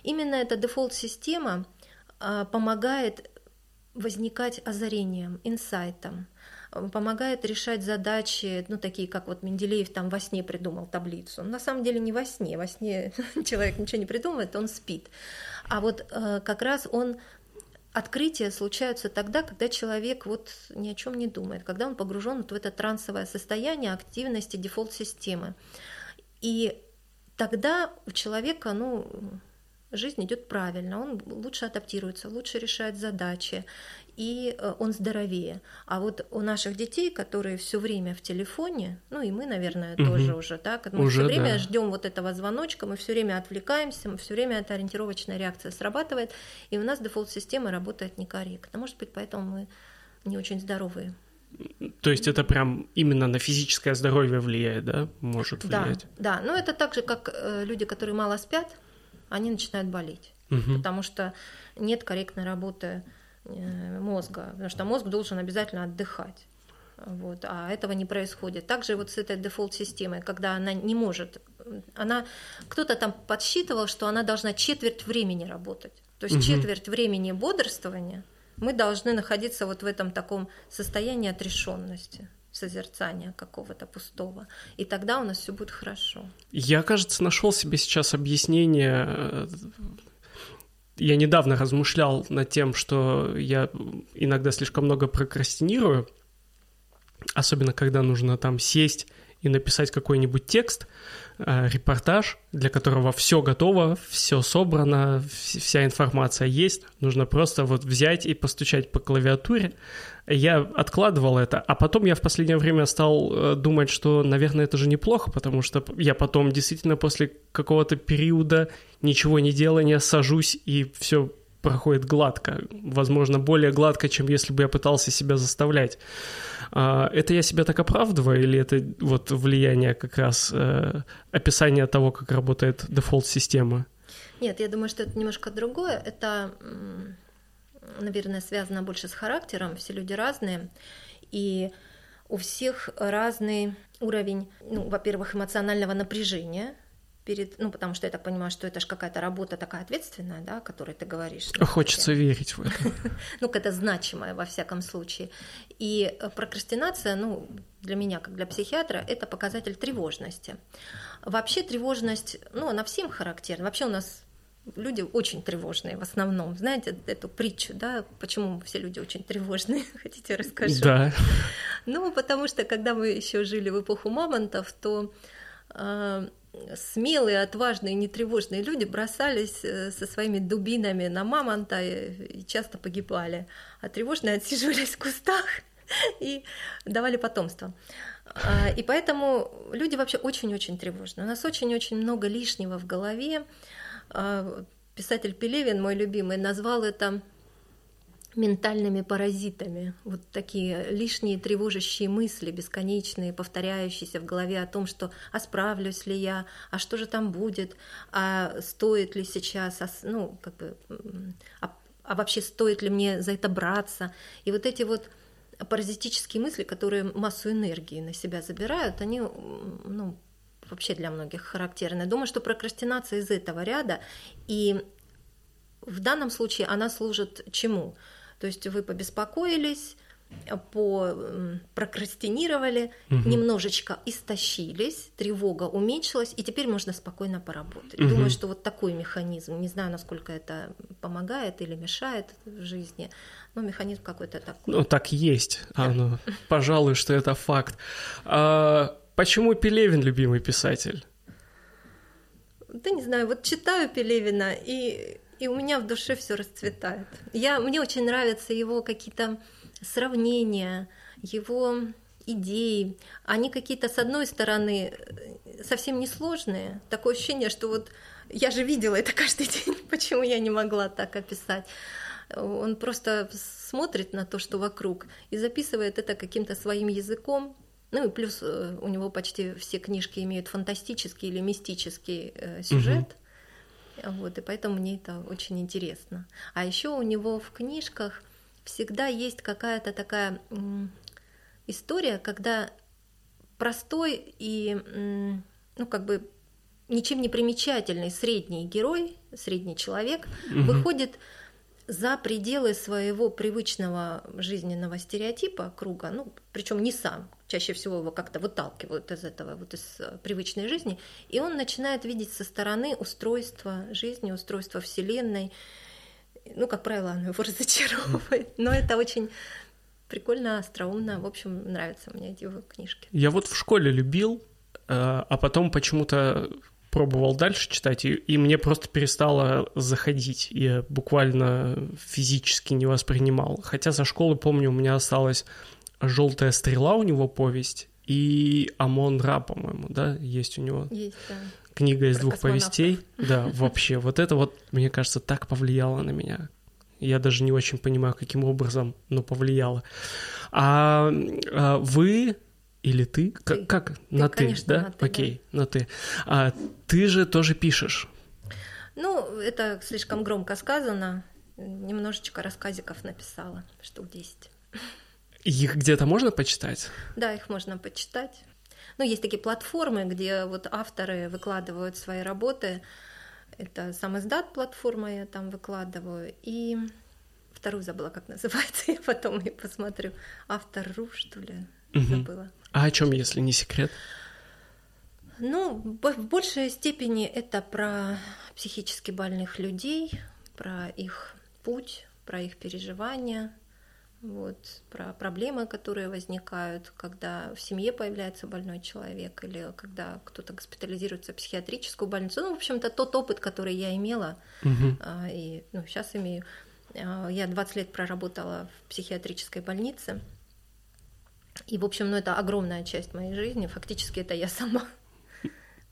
S2: Именно эта дефолт-система э, помогает возникать озарением, инсайтом, помогает решать задачи, ну, такие, как вот Менделеев там во сне придумал таблицу. На самом деле не во сне, во сне человек ничего не придумывает, он спит. А вот э, как раз он открытия случаются тогда, когда человек вот ни о чем не думает, когда он погружен вот в это трансовое состояние активности дефолт-системы. И тогда у человека, ну, жизнь идет правильно, он лучше адаптируется, лучше решает задачи, и э, он здоровее. А вот у наших детей, которые все время в телефоне, ну и мы, наверное, угу. тоже уже, да, мы уже, все время да. ждем вот этого звоночка, мы все время отвлекаемся, мы все время эта ориентировочная реакция срабатывает, и у нас дефолт-система работает некорректно. Может быть, поэтому мы не очень здоровые.
S1: То есть это прям именно на физическое здоровье влияет, да? Может влиять?
S2: Да, да. Но это так же, как э, люди, которые мало спят, они начинают болеть, угу. потому что нет корректной работы Э, мозга, потому что мозг должен обязательно отдыхать. Вот, а этого не происходит. Также вот с этой дефолт-системой, когда она не может, она, кто-то там подсчитывал, что она должна четверть времени работать. То есть угу. четверть времени бодрствования мы должны находиться вот в этом таком состоянии отрешенности созерцания какого-то пустого. И тогда у нас все будет хорошо.
S1: Я, кажется, нашел себе сейчас объяснение я недавно размышлял над тем, что я иногда слишком много прокрастинирую, особенно когда нужно там сесть и написать какой-нибудь текст, репортаж, для которого все готово, все собрано, вся информация есть. Нужно просто вот взять и постучать по клавиатуре, я откладывал это, а потом я в последнее время стал э, думать, что, наверное, это же неплохо, потому что я потом действительно после какого-то периода ничего не делания сажусь и все проходит гладко. Возможно, более гладко, чем если бы я пытался себя заставлять. А, это я себя так оправдываю, или это вот влияние как раз э, описания того, как работает дефолт-система?
S2: Нет, я думаю, что это немножко другое. Это, наверное, связано больше с характером. Все люди разные. И у всех разный уровень, ну, во-первых, эмоционального напряжения, перед, ну, потому что я так понимаю, что это же какая-то работа такая ответственная, да, о которой ты говоришь.
S1: Хочется я... верить в это.
S2: ну, это значимое во всяком случае. И э, прокрастинация, ну, для меня, как для психиатра, это показатель тревожности. Вообще тревожность, ну, она всем характерна. Вообще у нас люди очень тревожные в основном. Знаете эту притчу, да, почему все люди очень тревожные? Хотите, расскажу?
S1: Да.
S2: Ну, потому что когда мы еще жили в эпоху мамонтов, то э, смелые, отважные, нетревожные люди бросались э, со своими дубинами на мамонта и часто погибали, а тревожные отсиживались в кустах и давали потомство. А, и поэтому люди вообще очень-очень тревожны. У нас очень-очень много лишнего в голове. А, писатель Пелевин, мой любимый, назвал это ментальными паразитами. Вот такие лишние тревожащие мысли, бесконечные, повторяющиеся в голове о том, что а справлюсь ли я, а что же там будет, а стоит ли сейчас, а, ну, как бы, а, а вообще стоит ли мне за это браться. И вот эти вот паразитические мысли, которые массу энергии на себя забирают, они ну, вообще для многих характерны. Думаю, что прокрастинация из этого ряда, и в данном случае она служит чему? То есть вы побеспокоились, по прокрастинировали, угу. немножечко истощились, тревога уменьшилась, и теперь можно спокойно поработать. Угу. Думаю, что вот такой механизм, не знаю, насколько это помогает или мешает в жизни, но механизм какой-то такой.
S1: Ну, так есть. Да. Пожалуй, что это факт. А, почему Пелевин любимый писатель?
S2: Да не знаю, вот читаю Пелевина, и и у меня в душе все расцветает. Я, мне очень нравятся его какие-то сравнения, его идеи. Они какие-то, с одной стороны, совсем не сложные. Такое ощущение, что вот я же видела это каждый день, почему я не могла так описать. Он просто смотрит на то, что вокруг, и записывает это каким-то своим языком. Ну и плюс э, у него почти все книжки имеют фантастический или мистический э, сюжет. Угу. Вот, и поэтому мне это очень интересно. А еще у него в книжках всегда есть какая-то такая история, когда простой и, ну, как бы ничем не примечательный средний герой, средний человек, угу. выходит за пределы своего привычного жизненного стереотипа круга, ну, причем не сам, чаще всего его как-то выталкивают из этого, вот из э, привычной жизни, и он начинает видеть со стороны устройство жизни, устройство Вселенной, ну, как правило, оно его разочаровывает, но это очень прикольно, остроумно, в общем, нравятся мне эти его книжки.
S1: Я вот в школе любил, э, а потом почему-то пробовал дальше читать, и, и мне просто перестало заходить. Я буквально физически не воспринимал. Хотя за школы, помню, у меня осталась «Желтая стрела» у него повесть, и «Амон Ра», по-моему, да, есть у него.
S2: Есть, да.
S1: Книга из Про двух повестей. Да, вообще, вот это вот, мне кажется, так повлияло на меня. Я даже не очень понимаю, каким образом, но повлияло. А, а вы или ты? ты. Как, как? Ты, на ты, конечно, да? На ты, Окей, да. на ты. А ты же тоже пишешь.
S2: Ну, это слишком громко сказано. Немножечко рассказиков написала, штук 10.
S1: Их где-то можно почитать?
S2: Да, их можно почитать. Ну, есть такие платформы, где вот авторы выкладывают свои работы. Это сам издат платформа, я там выкладываю. И вторую забыла, как называется, я потом и посмотрю. Автор.ру, что ли, угу. забыла.
S1: А о чем, если не секрет?
S2: Ну, в большей степени это про психически больных людей, про их путь, про их переживания, вот, про проблемы, которые возникают, когда в семье появляется больной человек или когда кто-то госпитализируется в психиатрическую больницу. Ну, в общем-то, тот опыт, который я имела угу. и ну, сейчас имею. А, я 20 лет проработала в психиатрической больнице – и, в общем, ну, это огромная часть моей жизни, фактически это я сама.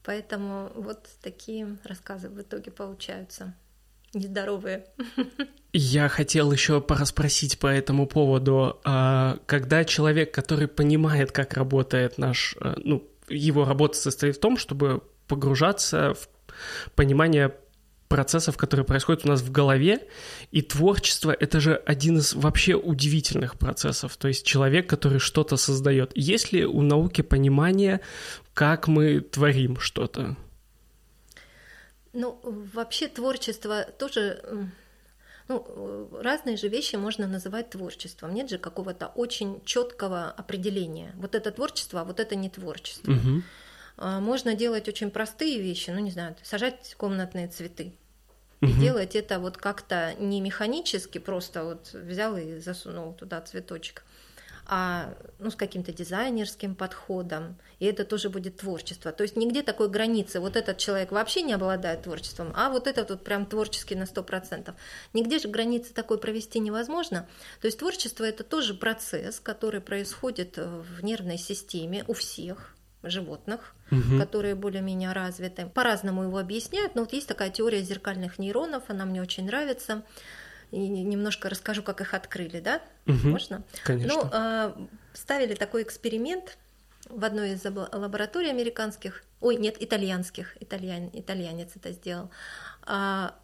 S2: Поэтому вот такие рассказы в итоге получаются. Нездоровые.
S1: Я хотел еще пораспросить по этому поводу. А, когда человек, который понимает, как работает наш, э, ну, его работа состоит в том, чтобы погружаться в понимание процессов, которые происходят у нас в голове, и творчество — это же один из вообще удивительных процессов, то есть человек, который что-то создает. Есть ли у науки понимание, как мы творим что-то?
S2: Ну, вообще творчество тоже ну, разные же вещи можно называть творчеством. Нет же какого-то очень четкого определения. Вот это творчество, а вот это не творчество. Угу. Можно делать очень простые вещи, ну не знаю, сажать комнатные цветы. И угу. делать это вот как-то не механически, просто вот взял и засунул туда цветочек, а ну, с каким-то дизайнерским подходом, и это тоже будет творчество. То есть нигде такой границы, вот этот человек вообще не обладает творчеством, а вот этот вот прям творческий на 100%. Нигде же границы такой провести невозможно. То есть творчество – это тоже процесс, который происходит в нервной системе у всех, животных, угу. которые более-менее развиты. По-разному его объясняют, но вот есть такая теория зеркальных нейронов, она мне очень нравится. И немножко расскажу, как их открыли, да?
S1: Угу. Можно? Конечно.
S2: Ну, а, ставили такой эксперимент в одной из лабораторий американских, ой, нет, итальянских, итальян, итальянец это сделал, а,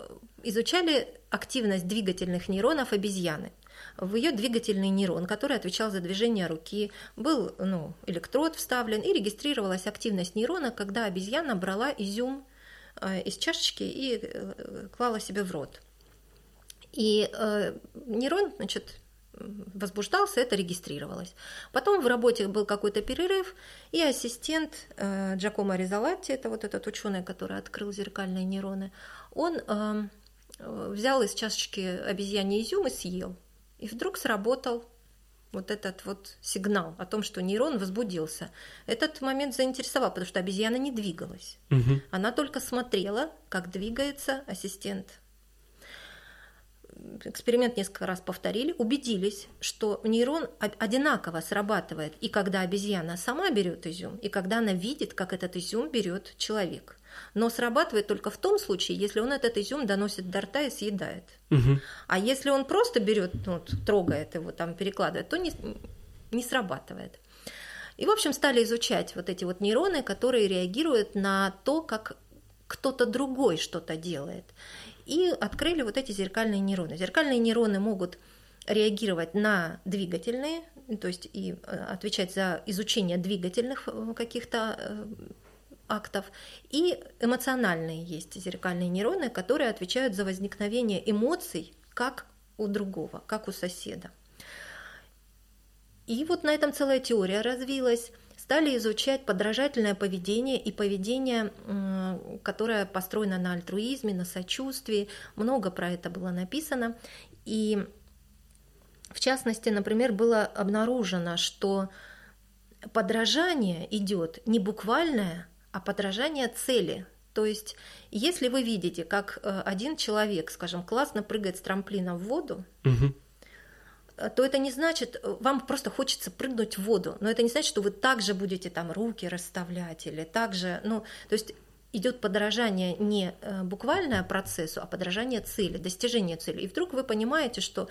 S2: изучали активность двигательных нейронов обезьяны. В ее двигательный нейрон, который отвечал за движение руки, был ну, электрод вставлен и регистрировалась активность нейрона, когда обезьяна брала изюм э, из чашечки и э, клала себе в рот. И э, нейрон, значит, возбуждался, это регистрировалось. Потом в работе был какой-то перерыв, и ассистент э, Джакомо Ризалатти, это вот этот ученый, который открыл зеркальные нейроны, он э, взял из чашечки обезьяний изюм и съел. И вдруг сработал вот этот вот сигнал о том, что нейрон возбудился. Этот момент заинтересовал, потому что обезьяна не двигалась. Угу. Она только смотрела, как двигается ассистент эксперимент несколько раз повторили, убедились, что нейрон одинаково срабатывает и когда обезьяна сама берет изюм, и когда она видит, как этот изюм берет человек. Но срабатывает только в том случае, если он этот изюм доносит до рта и съедает. Угу. А если он просто берет, ну, трогает его, там, перекладывает, то не, не срабатывает. И, в общем, стали изучать вот эти вот нейроны, которые реагируют на то, как кто-то другой что-то делает и открыли вот эти зеркальные нейроны. Зеркальные нейроны могут реагировать на двигательные, то есть и э, отвечать за изучение двигательных э, каких-то э, актов, и эмоциональные есть зеркальные нейроны, которые отвечают за возникновение эмоций как у другого, как у соседа. И вот на этом целая теория развилась стали изучать подражательное поведение и поведение, которое построено на альтруизме, на сочувствии. Много про это было написано. И в частности, например, было обнаружено, что подражание идет не буквальное, а подражание цели. То есть, если вы видите, как э, один человек, скажем, классно прыгает с трамплина в воду, угу то это не значит, э, вам просто хочется прыгнуть в воду, но это не значит, что вы также будете там руки расставлять или также, ну, то есть идет подражание не э, буквальное процессу, а подражание цели, достижение цели. И вдруг вы понимаете, что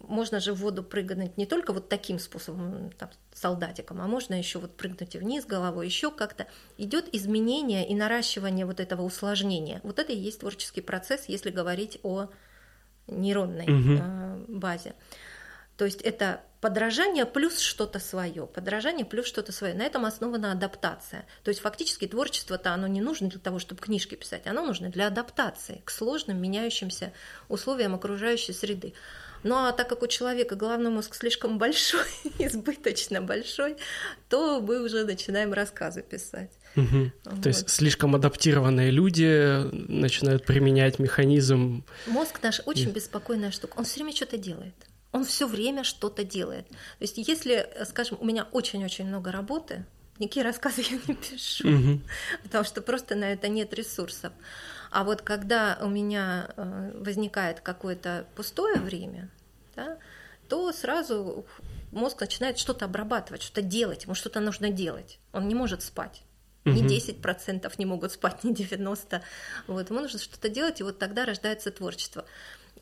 S2: можно же в воду прыгнуть не только вот таким способом, там, солдатиком, а можно еще вот прыгнуть и вниз головой, еще как-то идет изменение и наращивание вот этого усложнения. Вот это и есть творческий процесс, если говорить о нейронной угу. базе. То есть это подражание плюс что-то свое, подражание плюс что-то свое. На этом основана адаптация. То есть фактически творчество-то оно не нужно для того, чтобы книжки писать, оно нужно для адаптации к сложным меняющимся условиям окружающей среды. Ну а так как у человека головной мозг слишком большой, избыточно большой, то мы уже начинаем рассказы писать.
S1: Угу. Вот. То есть слишком адаптированные люди начинают применять механизм.
S2: Мозг наш очень беспокойная штука. Он все время что-то делает он все время что-то делает. То есть, если, скажем, у меня очень-очень много работы, никакие рассказы я не пишу, угу. потому что просто на это нет ресурсов. А вот когда у меня э, возникает какое-то пустое время, да, то сразу мозг начинает что-то обрабатывать, что-то делать, ему что-то нужно делать. Он не может спать. Ни 10% не могут спать, ни 90%. Вот, ему нужно что-то делать, и вот тогда рождается творчество.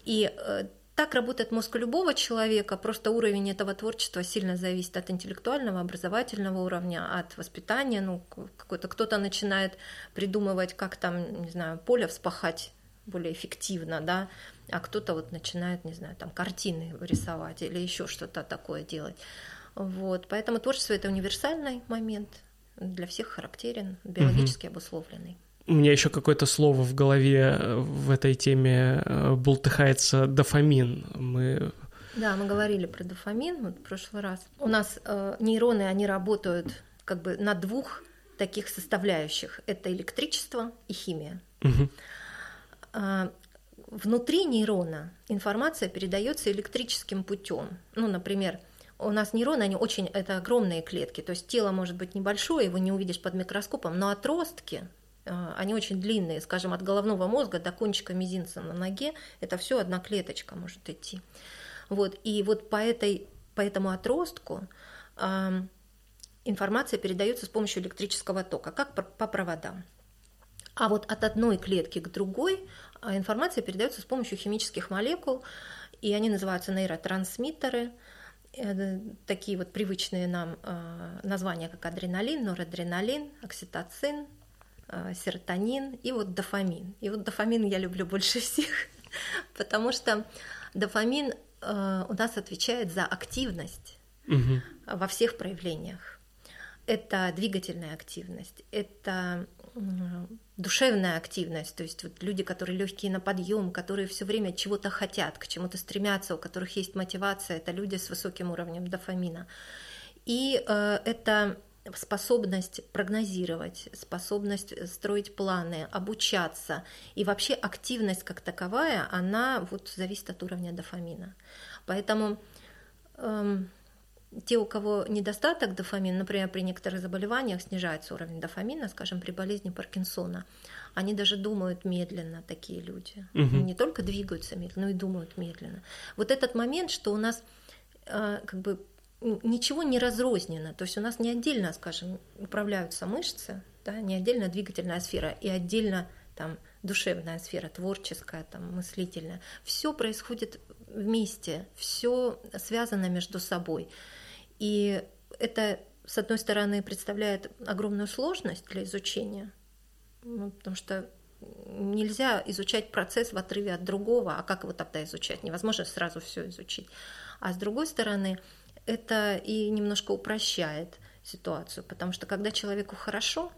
S2: И э, так работает мозг любого человека, просто уровень этого творчества сильно зависит от интеллектуального, образовательного уровня, от воспитания. Ну, какой-то кто-то начинает придумывать, как там, не знаю, поле вспахать более эффективно, да, а кто-то вот начинает, не знаю, там картины рисовать или еще что-то такое делать. Вот, поэтому творчество это универсальный момент, для всех характерен, биологически угу. обусловленный.
S1: У меня еще какое-то слово в голове э, в этой теме э, бултыхается дофамин. Мы
S2: да, мы говорили про дофамин вот в прошлый раз. У нас э, нейроны, они работают как бы на двух таких составляющих. Это электричество и химия. Угу. Э, внутри нейрона информация передается электрическим путем. Ну, например, у нас нейроны, они очень, это огромные клетки, то есть тело может быть небольшое, его не увидишь под микроскопом, но отростки, они очень длинные, скажем, от головного мозга до кончика мизинца на ноге, это все одна клеточка может идти. Вот, и вот по, этой, по этому отростку э, информация передается с помощью электрического тока, как по проводам. А вот от одной клетки к другой а, информация передается с помощью химических молекул, и они называются нейротрансмиттеры, э, такие вот привычные нам названия, как адреналин, норадреналин, окситоцин, Э, серотонин и вот дофамин. И вот дофамин я люблю больше всех, потому что дофамин э, у нас отвечает за активность угу. во всех проявлениях. Это двигательная активность, это душевная активность, то есть вот люди, которые легкие на подъем, которые все время чего-то хотят, к чему-то стремятся, у которых есть мотивация, это люди с высоким уровнем дофамина. И э, это способность прогнозировать, способность строить планы, обучаться. И вообще активность как таковая, она вот зависит от уровня дофамина. Поэтому эм, те, у кого недостаток дофамина, например, при некоторых заболеваниях снижается уровень дофамина, скажем, при болезни Паркинсона, они даже думают медленно, такие люди. Угу. Не только двигаются медленно, но и думают медленно. Вот этот момент, что у нас э, как бы ничего не разрознено. То есть у нас не отдельно, скажем, управляются мышцы, да, не отдельно двигательная сфера и отдельно там душевная сфера, творческая, там, мыслительная. Все происходит вместе, все связано между собой. И это, с одной стороны, представляет огромную сложность для изучения, ну, потому что нельзя изучать процесс в отрыве от другого, а как его тогда изучать? Невозможно сразу все изучить. А с другой стороны, это и немножко упрощает ситуацию, потому что когда человеку хорошо,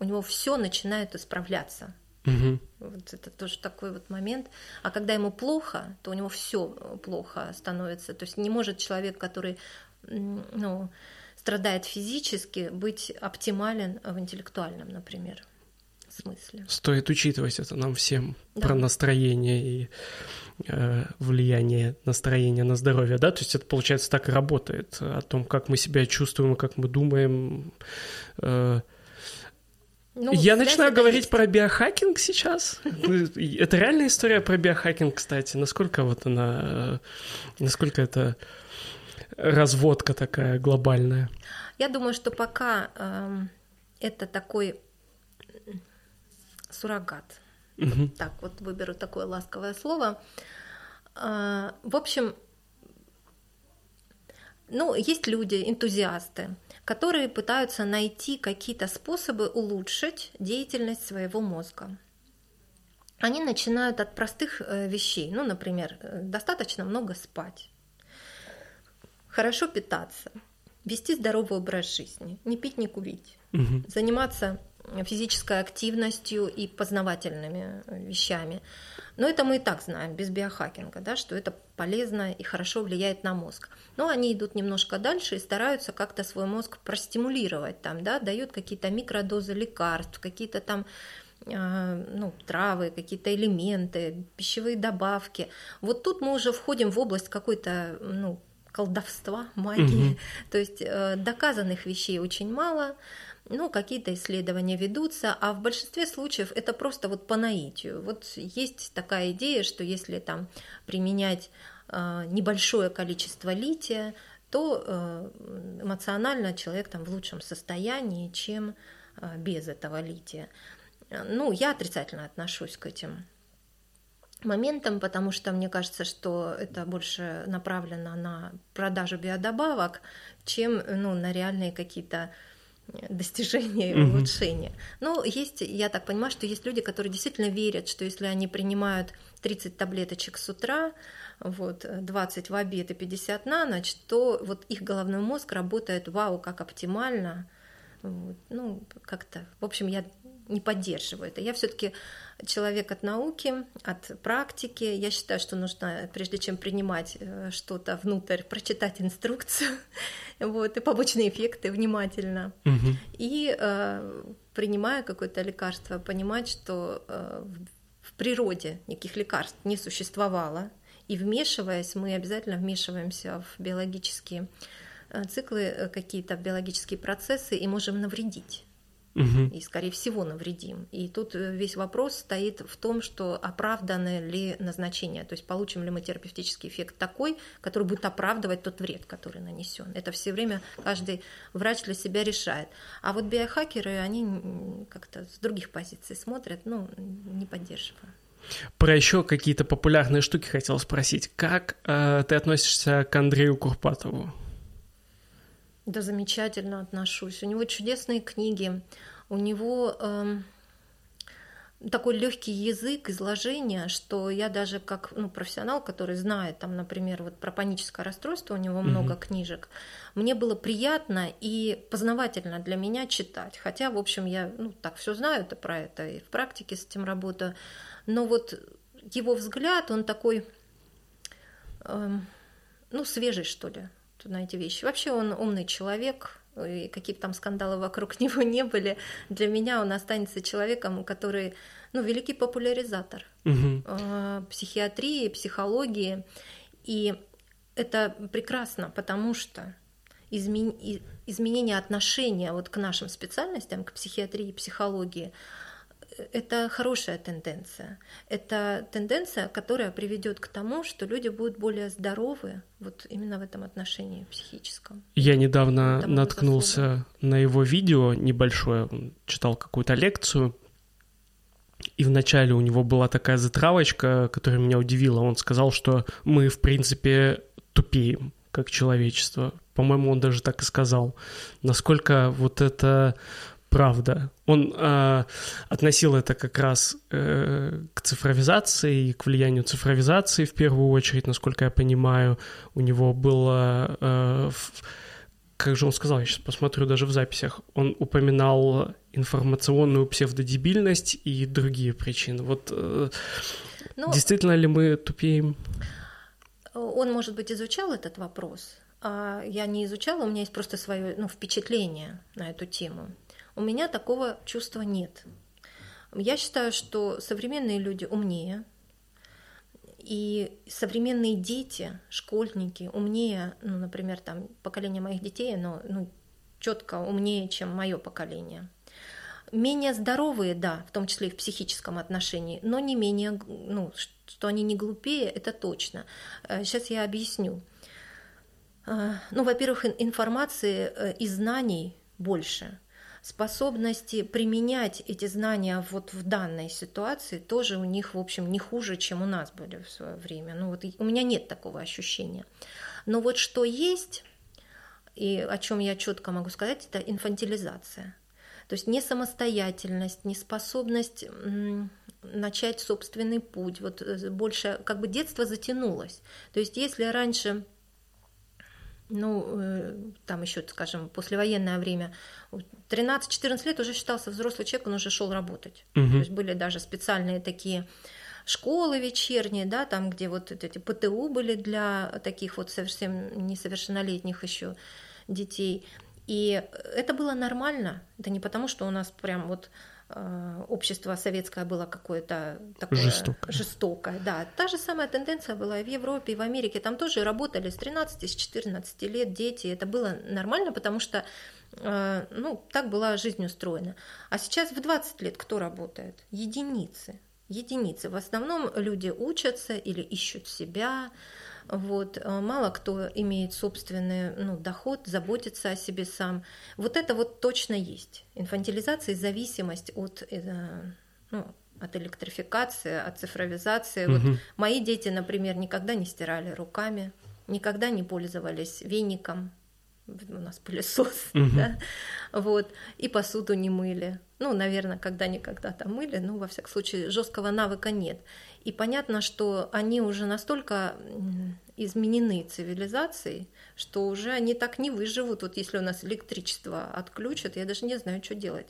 S2: у него все начинает исправляться. Угу. Вот это тоже такой вот момент. А когда ему плохо, то у него все плохо становится. То есть не может человек, который ну, страдает физически, быть оптимален в интеллектуальном, например, смысле.
S1: Стоит учитывать это нам всем да. про настроение и Э, влияние настроения на здоровье, да, то есть это, получается, так и работает, о том, как мы себя чувствуем, как мы думаем. Э. Ну, Я начинаю говорить есть. про биохакинг сейчас. Это реальная история про биохакинг, кстати. Насколько вот она, э, насколько это разводка такая глобальная?
S2: Я думаю, что пока э, это такой суррогат Угу. Так, вот выберу такое ласковое слово. А, в общем, ну, есть люди, энтузиасты, которые пытаются найти какие-то способы улучшить деятельность своего мозга. Они начинают от простых э, вещей. Ну, например, э, достаточно много спать, хорошо питаться, вести здоровый образ жизни, не пить, не курить, угу. заниматься физической активностью и познавательными вещами. Но это мы и так знаем, без биохакинга, да, что это полезно и хорошо влияет на мозг. Но они идут немножко дальше и стараются как-то свой мозг простимулировать, там, да, дают какие-то микродозы лекарств, какие-то там э, ну, травы, какие-то элементы, пищевые добавки. Вот тут мы уже входим в область какой-то ну, колдовства, магии. Угу. То есть э, доказанных вещей очень мало ну, какие-то исследования ведутся, а в большинстве случаев это просто вот по наитию. Вот есть такая идея, что если там применять э, небольшое количество лития, то э, эмоционально человек там в лучшем состоянии, чем без этого лития. Ну, я отрицательно отношусь к этим моментам, потому что мне кажется, что это больше направлено на продажу биодобавок, чем ну, на реальные какие-то достижения и mm-hmm. улучшения. Но есть, я так понимаю, что есть люди, которые действительно верят, что если они принимают 30 таблеточек с утра, вот, 20 в обед и 50 на ночь, то вот их головной мозг работает, вау, как оптимально. Вот, ну, как-то, в общем, я не поддерживаю это. Я все-таки человек от науки, от практики. Я считаю, что нужно, прежде чем принимать э, что-то внутрь, прочитать инструкцию, вот, и побочные эффекты внимательно. Угу. И э, принимая какое-то лекарство, понимать, что э, в природе никаких лекарств не существовало. И вмешиваясь, мы обязательно вмешиваемся в биологические циклы, какие-то биологические процессы и можем навредить угу. и, скорее всего, навредим. И тут э, весь вопрос стоит в том, что оправданы ли назначение, то есть получим ли мы терапевтический эффект такой, который будет оправдывать тот вред, который нанесен. Это все время каждый врач для себя решает. А вот биохакеры, они как-то с других позиций смотрят, ну, не поддерживаю.
S1: Про еще какие-то популярные штуки хотел спросить. Как э, ты относишься к Андрею Курпатову?
S2: Да, замечательно отношусь. У него чудесные книги, у него э, такой легкий язык изложения, что я даже как ну, профессионал, который знает, там, например, вот про паническое расстройство, у него mm-hmm. много книжек, мне было приятно и познавательно для меня читать. Хотя, в общем, я ну, так все знаю это про это и в практике с этим работаю. Но вот его взгляд, он такой, э, ну, свежий, что ли на эти вещи. Вообще он умный человек, и какие бы там скандалы вокруг него не были, для меня он останется человеком, который, ну, великий популяризатор угу. психиатрии, психологии. И это прекрасно, потому что изменение отношения вот к нашим специальностям, к психиатрии и психологии, это хорошая тенденция. Это тенденция, которая приведет к тому, что люди будут более здоровы вот именно в этом отношении психическом.
S1: Я недавно Тому наткнулся заслуга. на его видео небольшое, он читал какую-то лекцию, и вначале у него была такая затравочка, которая меня удивила. Он сказал, что мы, в принципе, тупеем как человечество. По-моему, он даже так и сказал. Насколько вот это правда. Он э, относил это как раз э, к цифровизации и к влиянию цифровизации в первую очередь, насколько я понимаю. У него было... Э, в, как же он сказал, я сейчас посмотрю даже в записях, он упоминал информационную псевдодебильность и другие причины. Вот э, ну, действительно ли мы тупеем?
S2: Он, может быть, изучал этот вопрос, а я не изучала, у меня есть просто свое ну, впечатление на эту тему. У меня такого чувства нет. Я считаю, что современные люди умнее, и современные дети, школьники умнее, ну, например, там поколение моих детей, но ну, четко умнее, чем мое поколение. Менее здоровые, да, в том числе и в психическом отношении, но не менее, ну, что они не глупее, это точно. Сейчас э, я объясню. Э, ну, во-первых, информации э, и знаний больше – способности применять эти знания вот в данной ситуации тоже у них, в общем, не хуже, чем у нас были в свое время. Ну вот у меня нет такого ощущения. Но вот что есть, и о чем я четко могу сказать, это инфантилизация. То есть не самостоятельность, не способность начать собственный путь. Вот э, больше как бы детство затянулось. То есть если раньше ну, э, там еще, скажем, послевоенное время, 13-14 лет уже считался взрослый человек, он уже шел работать. Угу. То есть были даже специальные такие школы вечерние, да, там, где вот эти ПТУ были для таких вот совсем несовершеннолетних еще детей. И это было нормально. Это не потому, что у нас прям вот общество советское было какое-то такое жестокое. жестокое. Да, та же самая тенденция была и в Европе, и в Америке. Там тоже работали с 13, с 14 лет дети. Это было нормально, потому что э, ну, так была жизнь устроена. А сейчас в 20 лет кто работает? Единицы. Единицы. В основном люди учатся или ищут себя, Вот. Э, мало кто имеет собственный ну, доход, заботится о себе сам. Вот это вот точно есть. Инфантилизация и зависимость от, э, ну, от электрификации, от цифровизации. Угу. Вот мои дети, например, никогда не стирали руками, никогда не пользовались веником, у нас пылесос, угу. да, вот, и посуду не мыли. Ну, наверное, когда-никогда там мыли, но, во всяком случае, жесткого навыка нет. И понятно, что они уже настолько изменены цивилизацией, что уже они так не выживут. Вот если у нас электричество отключат, я даже не знаю, что делать.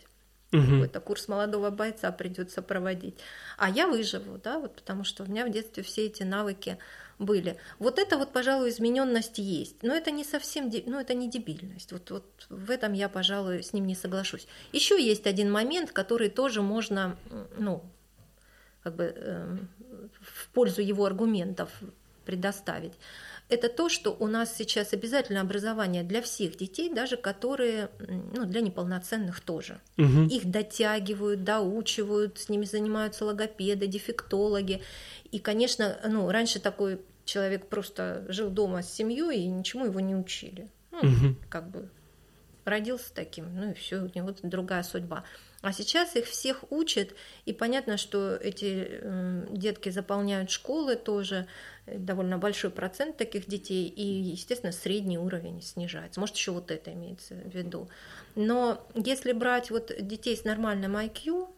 S2: Угу. Какой-то курс молодого бойца придется проводить. А я выживу, да, вот потому что у меня в детстве все эти навыки были. Вот это вот, пожалуй, измененность есть. Но это не совсем, ну, это не дебильность. Вот, вот в этом я, пожалуй, с ним не соглашусь. Еще есть один момент, который тоже можно, ну, как бы э, в пользу его аргументов предоставить. Это то, что у нас сейчас обязательно образование для всех детей, даже которые, ну, для неполноценных тоже. Угу. Их дотягивают, доучивают, с ними занимаются логопеды, дефектологи. И, конечно, ну, раньше такой человек просто жил дома с семьей и ничему его не учили. Ну, угу. Как бы родился таким, ну и все, у него другая судьба. А сейчас их всех учат, и понятно, что эти э, детки заполняют школы тоже, э, довольно большой процент таких детей, и, естественно, средний уровень снижается. Может, еще вот это имеется в виду. Но если брать вот детей с нормальным IQ,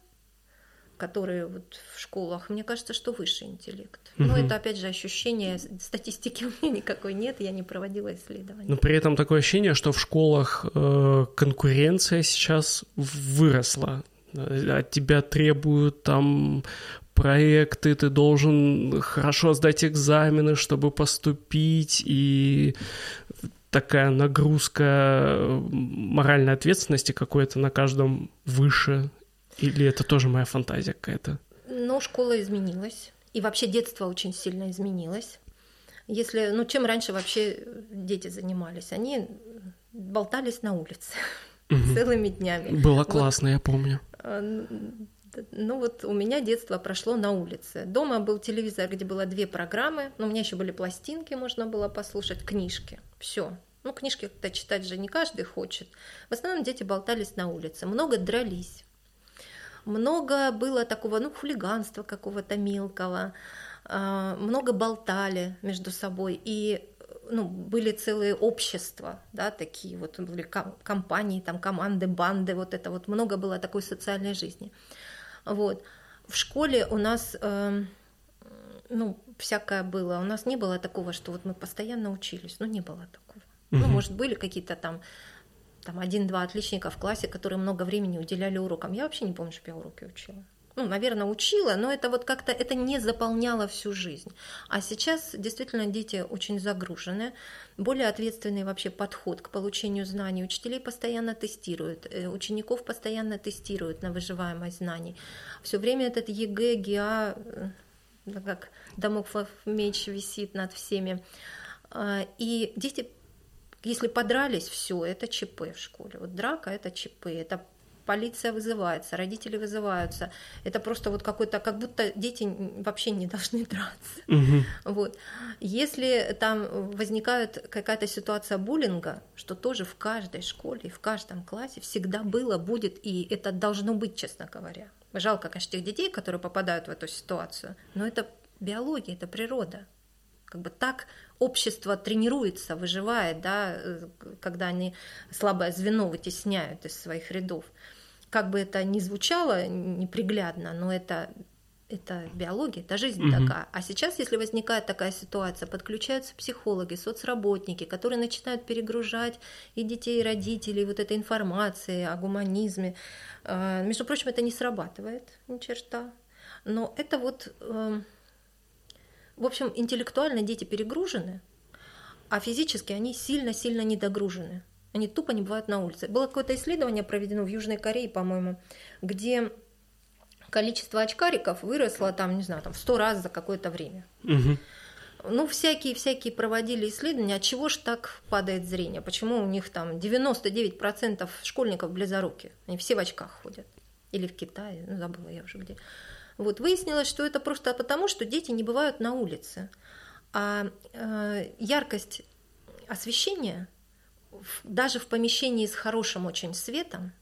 S2: которые вот в школах, мне кажется, что выше интеллект. Угу. Но это, опять же, ощущение, статистики у меня никакой нет, я не проводила исследования.
S1: Но при этом такое ощущение, что в школах э, конкуренция сейчас выросла. От тебя требуют там проекты, ты должен хорошо сдать экзамены, чтобы поступить, и такая нагрузка моральной ответственности какой-то на каждом выше или это тоже моя фантазия какая-то?
S2: Ну, школа изменилась. И вообще детство очень сильно изменилось. Если, ну, чем раньше вообще дети занимались? Они болтались на улице угу. целыми днями.
S1: Было вот, классно, я помню.
S2: А, ну вот у меня детство прошло на улице. Дома был телевизор, где было две программы, но у меня еще были пластинки, можно было послушать, книжки. Все. Ну, книжки-то читать же не каждый хочет. В основном дети болтались на улице, много дрались много было такого, ну, хулиганства какого-то мелкого, а, много болтали между собой, и ну, были целые общества, да, такие вот были компании, там команды, банды, вот это вот много было такой социальной жизни. Вот. В школе у нас, э, ну, всякое было. У нас не было такого, что вот мы постоянно учились. Ну, не было такого. Угу. Ну, может, были какие-то там там один-два отличника в классе, которые много времени уделяли урокам. Я вообще не помню, что я уроки учила. Ну, наверное, учила, но это вот как-то это не заполняло всю жизнь. А сейчас действительно дети очень загружены, более ответственный вообще подход к получению знаний. Учителей постоянно тестируют, э, учеников постоянно тестируют на выживаемость знаний. Все время этот ЕГЭ, ГИА, э, как дамоклов меч висит над всеми. А, и дети если подрались, все, это ЧП в школе. Вот драка это ЧП, это полиция вызывается, родители вызываются. Это просто вот какой-то, как будто дети вообще не должны драться. Угу. Вот. Если там возникает какая-то ситуация буллинга, что тоже в каждой школе, в каждом классе всегда было, будет, и это должно быть, честно говоря. Жалко, конечно, тех детей, которые попадают в эту ситуацию, но это биология, это природа как бы так общество тренируется, выживает, да, когда они слабое звено вытесняют из своих рядов. Как бы это ни звучало неприглядно, но это это биология, это жизнь угу. такая. А сейчас, если возникает такая ситуация, подключаются психологи, соцработники, которые начинают перегружать и детей, и родителей вот этой информацией о гуманизме. А, между прочим, это не срабатывает ни черта. Но это вот эм, в общем, интеллектуально дети перегружены, а физически они сильно-сильно недогружены. Они тупо не бывают на улице. Было какое-то исследование проведено в Южной Корее, по-моему, где количество очкариков выросло там, не знаю, там в сто раз за какое-то время. Угу. Ну, всякие-всякие проводили исследования, от чего же так падает зрение, почему у них там 99% школьников близоруки, они все в очках ходят. Или в Китае, ну, забыла я уже где. Вот, выяснилось, что это просто потому, что дети не бывают на улице. А э, яркость освещения даже в помещении с хорошим очень светом,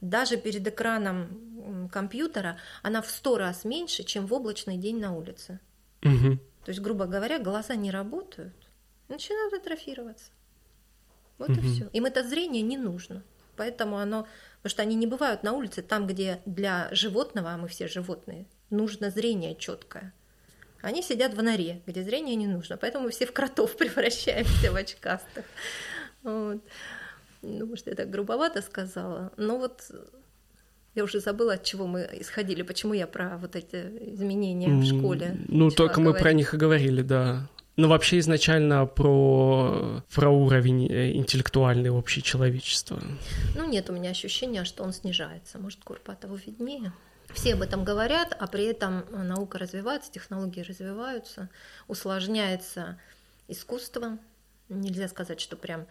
S2: даже перед экраном компьютера, она в сто раз меньше, чем в облачный день на улице.
S1: Угу.
S2: То есть, грубо говоря, глаза не работают, начинают атрофироваться. Вот угу. и все. Им это зрение не нужно. Поэтому оно, потому что они не бывают на улице там, где для животного, а мы все животные, нужно зрение четкое. Они сидят в норе, где зрение не нужно. Поэтому мы все в кротов превращаемся в очкастых. Вот. Ну, может, я так грубовато сказала. Но вот я уже забыла, от чего мы исходили, почему я про вот эти изменения в школе.
S1: Ну, только говорить. мы про них и говорили, да. Но вообще изначально про, про уровень э, интеллектуальный общий человечества.
S2: Ну, нет у меня ощущения, что он снижается. Может, Курпатову виднее. Все об этом говорят, а при этом наука развивается, технологии развиваются, усложняется искусство. Нельзя сказать, что прям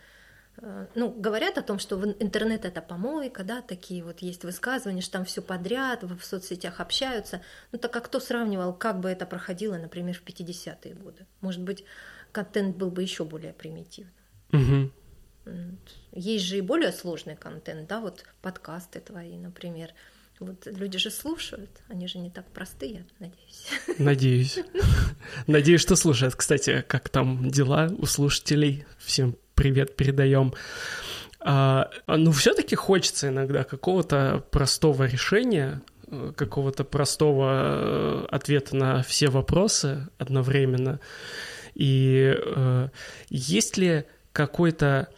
S2: Э, ну, говорят о том, что интернет это помойка, да, такие вот есть высказывания, что там все подряд, в соцсетях общаются. Ну, так как кто сравнивал, как бы это проходило, например, в 50-е годы? Может быть, контент был бы еще более примитивным.
S1: Угу.
S2: Есть же и более сложный контент, да, вот подкасты твои, например. Вот люди же слушают, они же не так простые, надеюсь.
S1: Надеюсь. Надеюсь, что слушают. Кстати, как там дела у слушателей? Всем привет передаем. А, ну, все-таки хочется иногда какого-то простого решения, какого-то простого э, ответа на все вопросы одновременно. И э, есть ли какой-то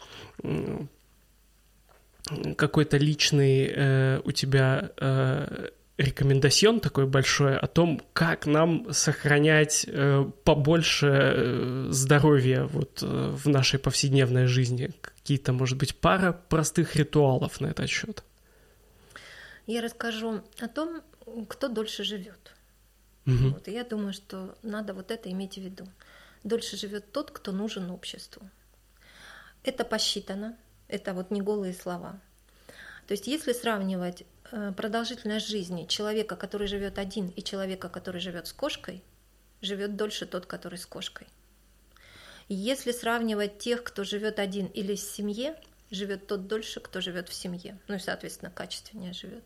S1: какой-то личный э, у тебя э, рекомендацион такой большой о том, как нам сохранять э, побольше э, здоровья вот э, в нашей повседневной жизни. Какие-то, может быть, пара простых ритуалов на этот счет.
S2: Я расскажу о том, кто дольше живет. Угу. Вот, и я думаю, что надо вот это иметь в виду. Дольше живет тот, кто нужен обществу. Это посчитано, это вот не голые слова. То есть если сравнивать Э, продолжительность жизни человека, который живет один, и человека, который живет с кошкой, живет дольше тот, который с кошкой. Если сравнивать тех, кто живет один или в семье, живет тот дольше, кто живет в семье, ну и, соответственно, качественнее живет.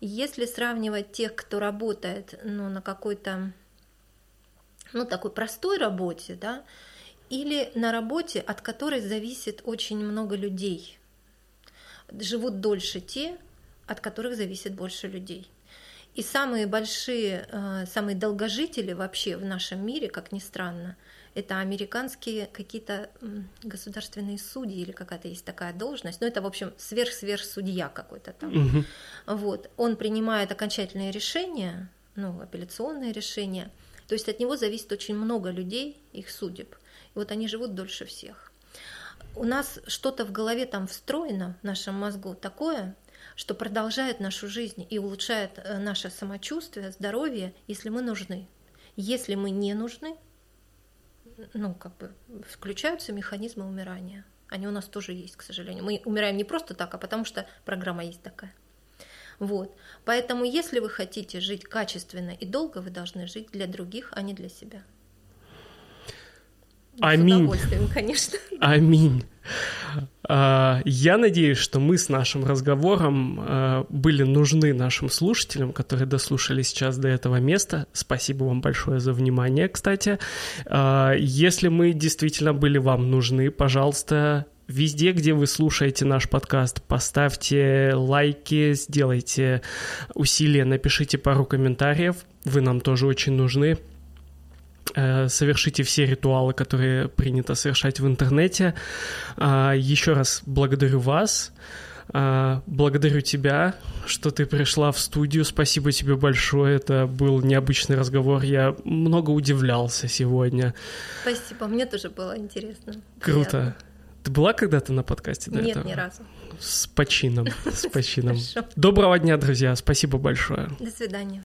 S2: Если сравнивать тех, кто работает ну, на какой-то ну, такой простой работе, да, или на работе, от которой зависит очень много людей, живут дольше те, от которых зависит больше людей. И самые большие, э, самые долгожители вообще в нашем мире, как ни странно, это американские какие-то государственные судьи или какая-то есть такая должность. Ну, это, в общем, сверх-сверх судья какой-то там. Угу. Вот. Он принимает окончательные решения, ну, апелляционные решения. То есть от него зависит очень много людей, их судеб. Вот они живут дольше всех. У нас что-то в голове там встроено, в нашем мозгу, такое, что продолжает нашу жизнь и улучшает э, наше самочувствие, здоровье, если мы нужны. Если мы не нужны, ну, как бы включаются механизмы умирания. Они у нас тоже есть, к сожалению. Мы умираем не просто так, а потому что программа есть такая. Вот. Поэтому, если вы хотите жить качественно и долго, вы должны жить для других, а не для себя.
S1: Аминь. С
S2: удовольствием, конечно.
S1: Аминь. А, я надеюсь, что мы с нашим разговором а, были нужны нашим слушателям, которые дослушали сейчас до этого места. Спасибо вам большое за внимание, кстати. А, если мы действительно были вам нужны, пожалуйста, Везде, где вы слушаете наш подкаст, поставьте лайки, сделайте усилия, напишите пару комментариев. Вы нам тоже очень нужны. Э, совершите все ритуалы, которые принято совершать в интернете. А, Еще раз благодарю вас. А, благодарю тебя, что ты пришла в студию. Спасибо тебе большое. Это был необычный разговор. Я много удивлялся сегодня.
S2: Спасибо. Мне тоже было интересно.
S1: Круто. Приятно. Ты была когда-то на подкасте до
S2: Нет,
S1: этого?
S2: ни разу.
S1: С почином. С почином. Доброго дня, друзья. Спасибо большое.
S2: До свидания.